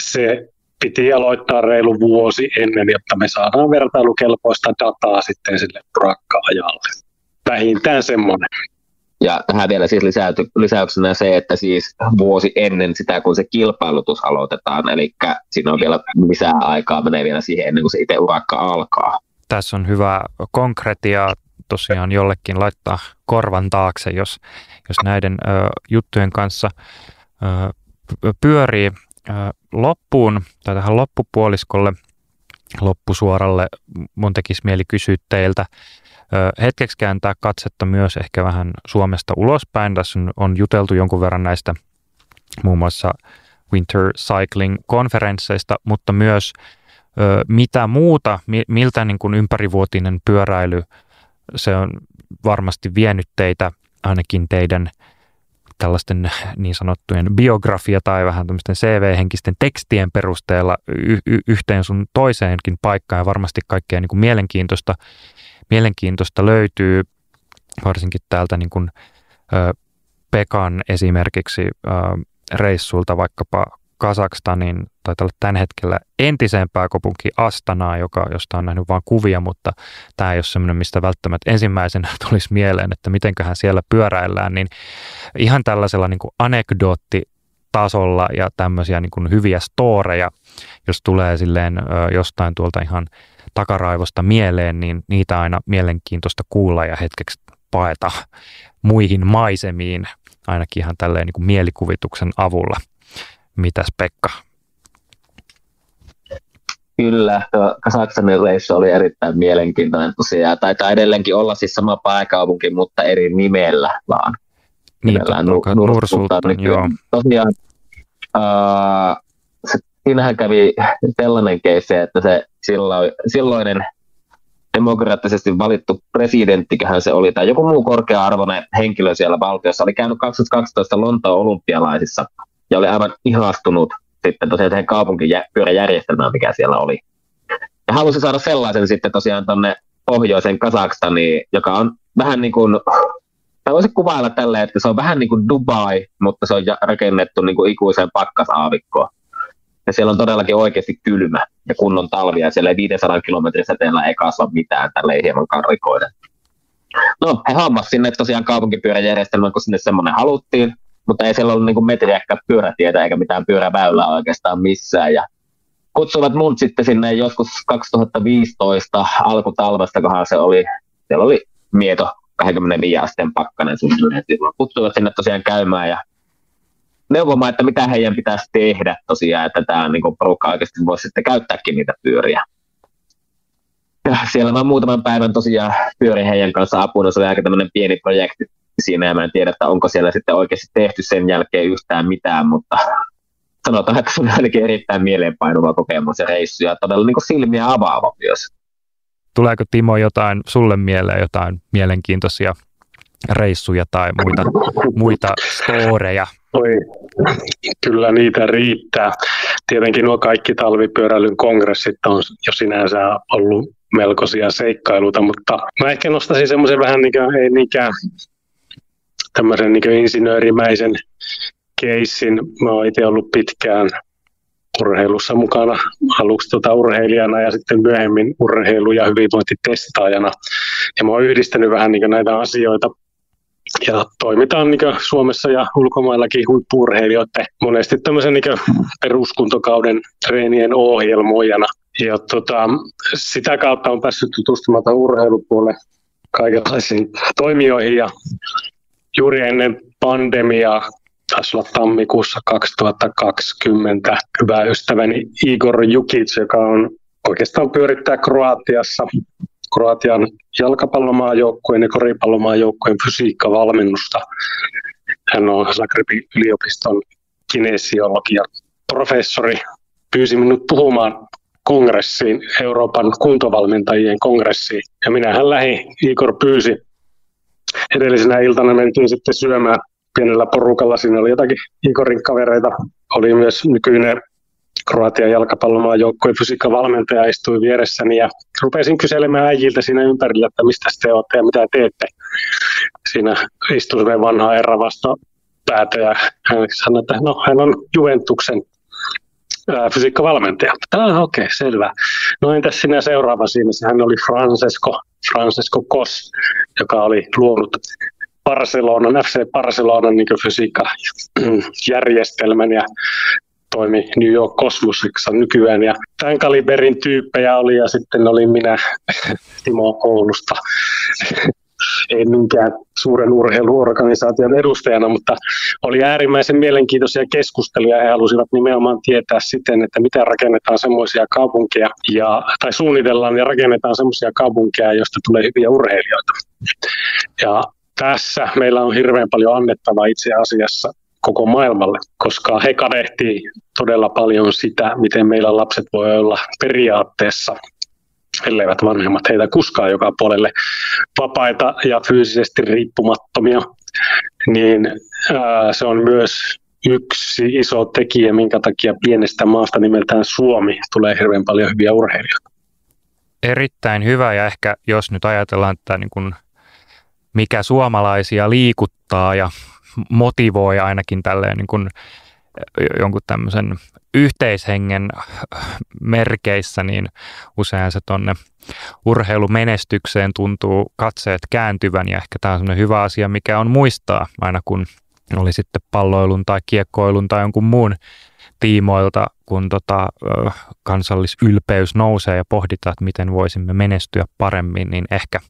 [SPEAKER 3] se piti aloittaa reilu vuosi ennen, jotta me saadaan vertailukelpoista dataa sitten sille urakka-ajalle. Vähintään semmoinen.
[SPEAKER 4] Ja tähän vielä siis lisäyty, lisäyksenä se, että siis vuosi ennen sitä, kun se kilpailutus aloitetaan, eli siinä on vielä lisää aikaa, menee vielä siihen ennen kuin se itse urakka alkaa
[SPEAKER 1] tässä on hyvä konkretia tosiaan jollekin laittaa korvan taakse, jos, jos näiden ö, juttujen kanssa ö, pyörii ö, loppuun tai tähän loppupuoliskolle, loppusuoralle. Mun tekisi mieli kysyä teiltä ö, hetkeksi kääntää katsetta myös ehkä vähän Suomesta ulospäin. Tässä on, on juteltu jonkun verran näistä muun muassa Winter Cycling-konferensseista, mutta myös mitä muuta, miltä niin kuin ympärivuotinen pyöräily, se on varmasti vienyt teitä ainakin teidän tällaisten niin sanottujen biografia tai vähän tämmöisten CV-henkisten tekstien perusteella y- y- yhteen sun toiseenkin paikkaan. Ja varmasti kaikkea niin kuin mielenkiintoista, mielenkiintoista löytyy varsinkin täältä niin kuin, ö, Pekan esimerkiksi ö, reissulta vaikkapa Kasakstanin, tai olla tämän hetkellä entiseen pääkaupunki Astanaa, joka, josta on nähnyt vain kuvia, mutta tämä ei ole semmoinen, mistä välttämättä ensimmäisenä tulisi mieleen, että mitenköhän siellä pyöräillään, niin ihan tällaisella niin kuin anekdootti tasolla ja tämmöisiä niin kuin hyviä storeja, jos tulee silleen jostain tuolta ihan takaraivosta mieleen, niin niitä aina mielenkiintoista kuulla ja hetkeksi paeta muihin maisemiin, ainakin ihan tälleen niin kuin mielikuvituksen avulla. Mitäs Pekka?
[SPEAKER 4] Kyllä, Kasaksanin reissu oli erittäin mielenkiintoinen tosiaan. Taitaa edelleenkin olla siis sama pääkaupunki, mutta eri nimellä vaan.
[SPEAKER 1] Niin, nimellään totta, Nur- Nursultan, joo.
[SPEAKER 4] Tosiaan, se, siinähän kävi sellainen keissi, että se silloin, silloinen demokraattisesti valittu presidenttiköhän se oli, tai joku muu korkea-arvoinen henkilö siellä valtiossa, oli käynyt 2012 Lontoon olympialaisissa – ja oli aivan ihastunut sitten tosiaan siihen kaupunkipyöräjärjestelmään, mikä siellä oli. Ja halusi saada sellaisen sitten tosiaan tuonne pohjoisen Kasakstaniin, joka on vähän niin kuin, tai voisi kuvailla tälleen, että se on vähän niin kuin Dubai, mutta se on rakennettu niin kuin ikuiseen pakkasaavikkoon. Ja siellä on todellakin oikeasti kylmä ja kunnon talvia. Siellä ei 500 kilometrin säteellä ei kasva mitään tälle hieman karrikoiden. No, he hommas sinne tosiaan kaupunkipyöräjärjestelmän, kun sinne semmoinen haluttiin mutta ei siellä ollut niin metriäkään pyörätietä eikä mitään pyöräväylää oikeastaan missään. Ja kutsuvat mun sitten sinne joskus 2015 alkutalvesta, kohan se oli, siellä oli Mieto 25 asteen pakkanen suunnilleen. Kutsuivat sinne tosiaan käymään ja neuvomaan, että mitä heidän pitäisi tehdä tosiaan, että tämä niin porukka oikeasti voisi sitten käyttääkin niitä pyöriä. Ja siellä mä muutaman päivän tosiaan pyörin heidän kanssa apuna, se oli aika tämmöinen pieni projekti siinä, ja mä en tiedä, että onko siellä sitten oikeasti tehty sen jälkeen yhtään mitään, mutta sanotaan, että se on ainakin erittäin mieleenpainuva kokemus ja reissu, ja todella niin silmiä avaava myös.
[SPEAKER 1] Tuleeko Timo jotain sulle mieleen, jotain mielenkiintoisia reissuja tai muita, muita storeja?
[SPEAKER 3] Oi, kyllä niitä riittää. Tietenkin nuo kaikki talvipyöräilyn kongressit on jo sinänsä ollut melkoisia seikkailuita, mutta mä ehkä nostaisin semmoisen vähän niin kuin, ei niinkään tämmöisen niin insinöörimäisen keissin. Mä oon itse ollut pitkään urheilussa mukana aluksi tota urheilijana ja sitten myöhemmin urheilu- ja hyvinvointitestaajana. Ja mä oon yhdistänyt vähän niin näitä asioita ja toimitaan niin Suomessa ja ulkomaillakin huippurheilijoiden monesti tämmöisen niin peruskuntokauden treenien ohjelmoijana. Ja tota, sitä kautta on päässyt tutustumaan urheilupuolelle kaikenlaisiin toimijoihin ja juuri ennen pandemiaa taisi olla tammikuussa 2020 hyvä ystäväni Igor Jukic, joka on oikeastaan pyörittää Kroatiassa Kroatian jalkapallomaajoukkueen ja koripallomaajoukkueen fysiikkavalmennusta. Hän on Zagrebin yliopiston kinesiologian professori. Pyysi minut puhumaan kongressiin, Euroopan kuntovalmentajien kongressiin. Ja minähän lähin, Igor pyysi. Edellisenä iltana mentiin sitten syömään pienellä porukalla. Siinä oli jotakin Igorin kavereita. Oli myös nykyinen Kroatian jalkapallomaan joukkueen fysiikkavalmentaja istui vieressäni ja rupesin kyselemään äijiltä siinä ympärillä, että mistä te olette ja mitä teette. Siinä istui vanha erä vasta päätä ja hän sanoi, että no, hän on Juventuksen fysiikkavalmentaja. Ah, okei, okay, selvä. No entäs sinä seuraava siinä? Hän oli Francesco, Francesco Kos, joka oli luonut Barcelonan, FC Barcelonan niin fysiikkajärjestelmän ja toimi New York Cosmosissa nykyään. Ja tämän kaliberin tyyppejä oli ja sitten oli minä Timo Koulusta. Ei minkään suuren urheiluorganisaation edustajana, mutta oli äärimmäisen mielenkiintoisia keskusteluja. He halusivat nimenomaan tietää siten, että miten rakennetaan semmoisia kaupunkeja ja, tai suunnitellaan ja rakennetaan semmoisia kaupunkeja, joista tulee hyviä urheilijoita. Ja tässä meillä on hirveän paljon annettavaa itse asiassa koko maailmalle, koska he kadehtii todella paljon sitä, miten meillä lapset voi olla periaatteessa elleivät vanhemmat heitä kuskaa joka puolelle vapaita ja fyysisesti riippumattomia, niin ää, se on myös yksi iso tekijä, minkä takia pienestä maasta nimeltään Suomi tulee hirveän paljon hyviä urheilijoita.
[SPEAKER 1] Erittäin hyvä ja ehkä jos nyt ajatellaan, että niin kuin mikä suomalaisia liikuttaa ja motivoi ainakin tälleen niin kuin jonkun tämmöisen yhteishengen merkeissä, niin usein se tonne urheilumenestykseen tuntuu katseet kääntyvän ja ehkä tämä on semmoinen hyvä asia, mikä on muistaa aina kun oli sitten palloilun tai kiekkoilun tai jonkun muun tiimoilta, kun tota, kansallisylpeys nousee ja pohditaan, että miten voisimme menestyä paremmin, niin ehkä,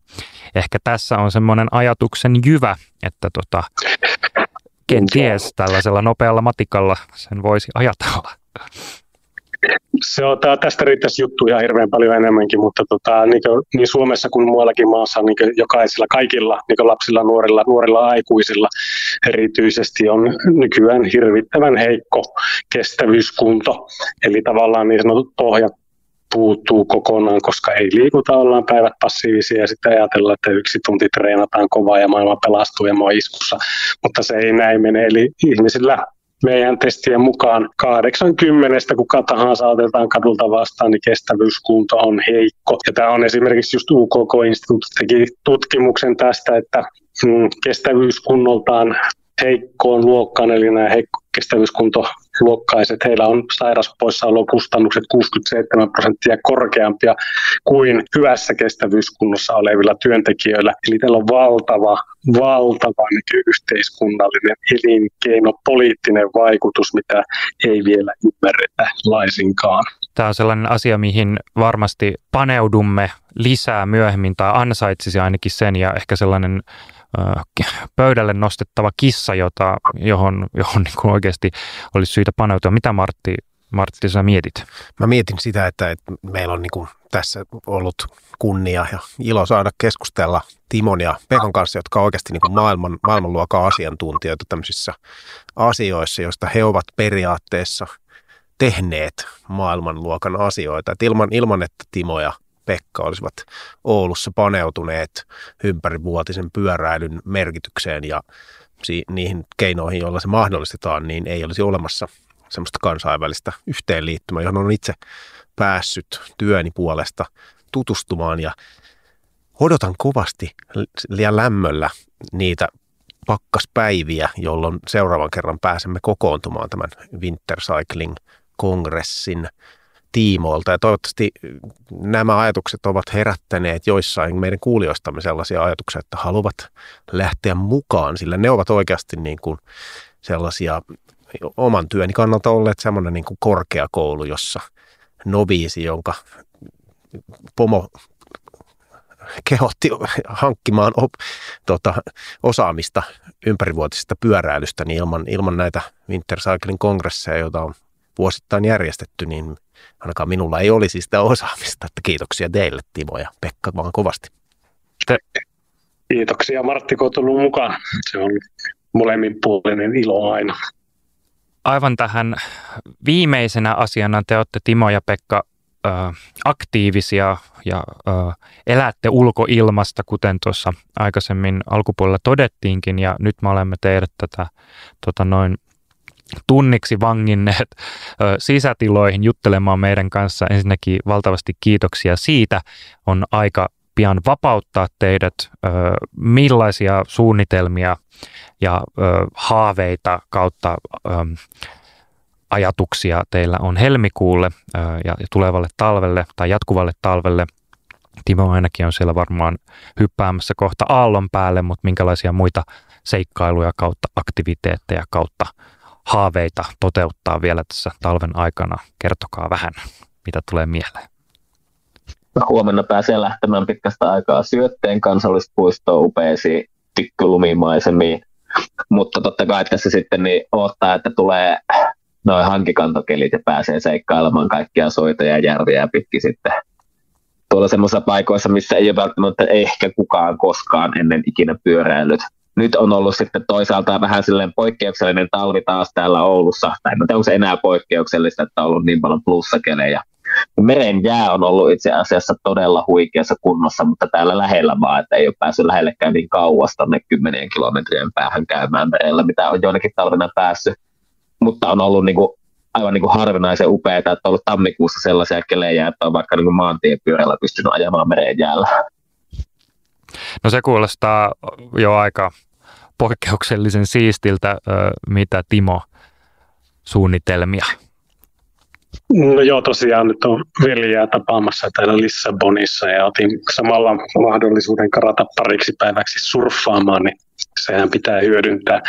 [SPEAKER 1] ehkä tässä on semmoinen ajatuksen jyvä, että tota, kenties tällaisella nopealla matikalla sen voisi ajatella.
[SPEAKER 3] Se on, tästä riittäisi juttuja hirveän paljon enemmänkin, mutta tota, niin, kuin, niin Suomessa kuin muuallakin maassa niin jokaisilla, kaikilla niin lapsilla, nuorilla, nuorilla aikuisilla erityisesti on nykyään hirvittävän heikko kestävyyskunto. Eli tavallaan niin sanotut pohjat puuttuu kokonaan, koska ei liikuta, ollaan päivät passiivisia ja sitten ajatellaan, että yksi tunti treenataan kovaa ja maailma pelastuu ja mä iskussa, mutta se ei näin mene. Eli ihmisillä meidän testien mukaan 80, kuka tahansa otetaan kadulta vastaan, niin kestävyyskunto on heikko. Ja tämä on esimerkiksi just UKK-instituutti teki tutkimuksen tästä, että mm, kestävyyskunnoltaan heikkoon luokkaan, eli nämä heikko kestävyyskuntoluokkaiset, heillä on sairauspoissaolokustannukset 67 prosenttia korkeampia kuin hyvässä kestävyyskunnossa olevilla työntekijöillä. Eli tällä on valtava, valtava yhteiskunnallinen elinkeino, poliittinen vaikutus, mitä ei vielä ymmärretä laisinkaan.
[SPEAKER 1] tämä on sellainen asia, mihin varmasti paneudumme lisää myöhemmin tai ansaitsisi ainakin sen ja ehkä sellainen pöydälle nostettava kissa, jota, johon, johon niin kuin oikeasti olisi syytä paneutua. Mitä Martti, Martti sä mietit?
[SPEAKER 2] Mä mietin sitä, että, että meillä on niin kuin tässä ollut kunnia ja ilo saada keskustella Timon ja Pekan kanssa, jotka on oikeasti niin kuin maailman, maailmanluokan asiantuntijoita tämmöisissä asioissa, joista he ovat periaatteessa tehneet maailmanluokan asioita. Et ilman, ilman, että Timo ja Pekka olisivat Oulussa paneutuneet ympärivuotisen pyöräilyn merkitykseen ja niihin keinoihin, joilla se mahdollistetaan, niin ei olisi olemassa semmoista kansainvälistä yhteenliittymää, johon on itse päässyt työni puolesta tutustumaan. Ja odotan kovasti liian lämmöllä niitä pakkaspäiviä, jolloin seuraavan kerran pääsemme kokoontumaan tämän Winter Cycling Kongressin tiimoilta. Ja toivottavasti nämä ajatukset ovat herättäneet joissain meidän kuulijoistamme sellaisia ajatuksia, että haluavat lähteä mukaan, sillä ne ovat oikeasti niin kuin sellaisia oman työni kannalta olleet semmoinen niin kuin korkeakoulu, jossa noviisi, jonka pomo kehotti hankkimaan op, tota, osaamista ympärivuotisesta pyöräilystä, niin ilman, ilman näitä Winter Cycling kongresseja, joita on vuosittain järjestetty, niin ainakaan minulla ei olisi sitä osaamista. Että kiitoksia teille Timo ja Pekka vaan kovasti.
[SPEAKER 3] Te. Kiitoksia Martti, kun tullut mukaan. Se on molemminpuolinen ilo aina.
[SPEAKER 1] Aivan tähän viimeisenä asiana te olette Timo ja Pekka ö, aktiivisia ja ö, elätte ulkoilmasta, kuten tuossa aikaisemmin alkupuolella todettiinkin, ja nyt me olemme teidät tätä tota noin tunniksi vanginneet sisätiloihin juttelemaan meidän kanssa. Ensinnäkin valtavasti kiitoksia siitä. On aika pian vapauttaa teidät. Millaisia suunnitelmia ja haaveita kautta ajatuksia teillä on helmikuulle ja tulevalle talvelle tai jatkuvalle talvelle? Timo ainakin on siellä varmaan hyppäämässä kohta aallon päälle, mutta minkälaisia muita seikkailuja kautta aktiviteetteja kautta haaveita toteuttaa vielä tässä talven aikana? Kertokaa vähän, mitä tulee mieleen.
[SPEAKER 4] Huomenna pääsee lähtemään pitkästä aikaa syötteen kansallispuistoon upeisiin tykkylumimaisemiin. Mutta totta kai tässä sitten niin odottaa, että tulee noin hankikantokelit ja pääsee seikkailemaan kaikkia soita ja järviä pitkin sitten tuolla semmoisissa paikoissa, missä ei ole välttämättä ehkä kukaan koskaan ennen ikinä pyöräillyt nyt on ollut sitten toisaalta vähän silleen poikkeuksellinen talvi taas täällä Oulussa. Tai tiedä, onko se enää poikkeuksellista, että on ollut niin paljon plussakelejä. Meren jää on ollut itse asiassa todella huikeassa kunnossa, mutta täällä lähellä vaan, että ei ole päässyt lähellekään niin kauas tonne kymmenien kilometrien päähän käymään merellä, mitä on joinakin talvena päässyt. Mutta on ollut niin kuin, aivan niin kuin harvinaisen upeaa, että on ollut tammikuussa sellaisia kelejä, että on vaikka niin kuin maantiepyörällä pystynyt ajamaan meren jäällä.
[SPEAKER 1] No se kuulostaa jo aika poikkeuksellisen siistiltä, mitä Timo suunnitelmia.
[SPEAKER 3] No joo, tosiaan nyt on veljää tapaamassa täällä Lissabonissa ja otin samalla mahdollisuuden karata pariksi päiväksi surffaamaan, niin sehän pitää hyödyntää.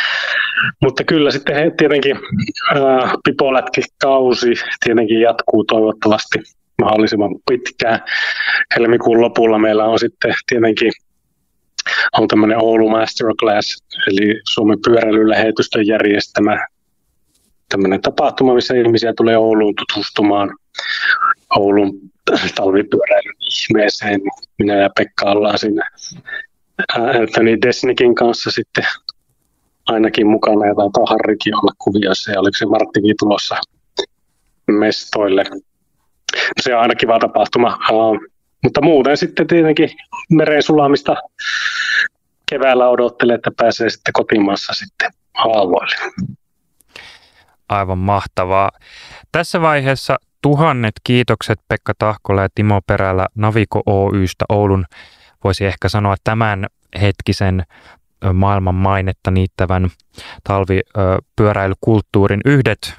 [SPEAKER 3] Mutta kyllä sitten he, tietenkin äh, pipolätki-kausi tietenkin jatkuu toivottavasti mahdollisimman pitkään. Helmikuun lopulla meillä on sitten tietenkin on tämmöinen Oulu Masterclass, eli Suomen pyöräilylähetystön järjestämä tämmöinen tapahtuma, missä ihmisiä tulee Ouluun tutustumaan Oulun talvipyöräilyn ihmeeseen. Minä ja Pekka ollaan siinä Anthony Desnikin kanssa sitten ainakin mukana ja taitaa Harrikin olla kuvioissa ja oliko se Marttikin tulossa mestoille. Se on aina kiva tapahtuma. Mutta muuten sitten tietenkin meren sulamista keväällä odottelee, että pääsee sitten kotimaassa sitten haavoille.
[SPEAKER 1] Aivan mahtavaa. Tässä vaiheessa tuhannet kiitokset Pekka Tahkola ja Timo Perälä Naviko Oystä Oulun, voisi ehkä sanoa tämän hetkisen maailman mainetta niittävän talvipyöräilykulttuurin yhdet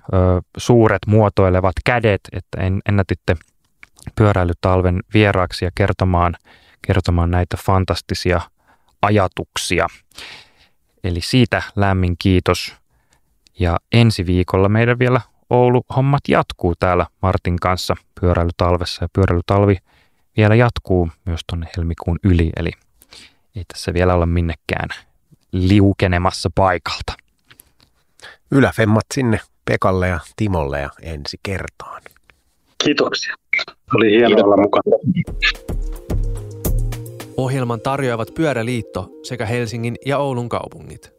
[SPEAKER 1] suuret muotoilevat kädet, että ennätitte pyöräilytalven vieraaksi ja kertomaan, kertomaan näitä fantastisia ajatuksia. Eli siitä lämmin kiitos. Ja ensi viikolla meidän vielä Oulu-hommat jatkuu täällä Martin kanssa pyöräilytalvessa ja pyöräilytalvi vielä jatkuu myös tuonne helmikuun yli, eli ei tässä vielä olla minnekään liukenemassa paikalta.
[SPEAKER 2] Yläfemmat sinne Pekalle ja Timolle ja ensi kertaan.
[SPEAKER 3] Kiitoksia. Oli hienoa olla mukana.
[SPEAKER 5] Ohjelman tarjoavat Pyöräliitto sekä Helsingin ja Oulun kaupungit.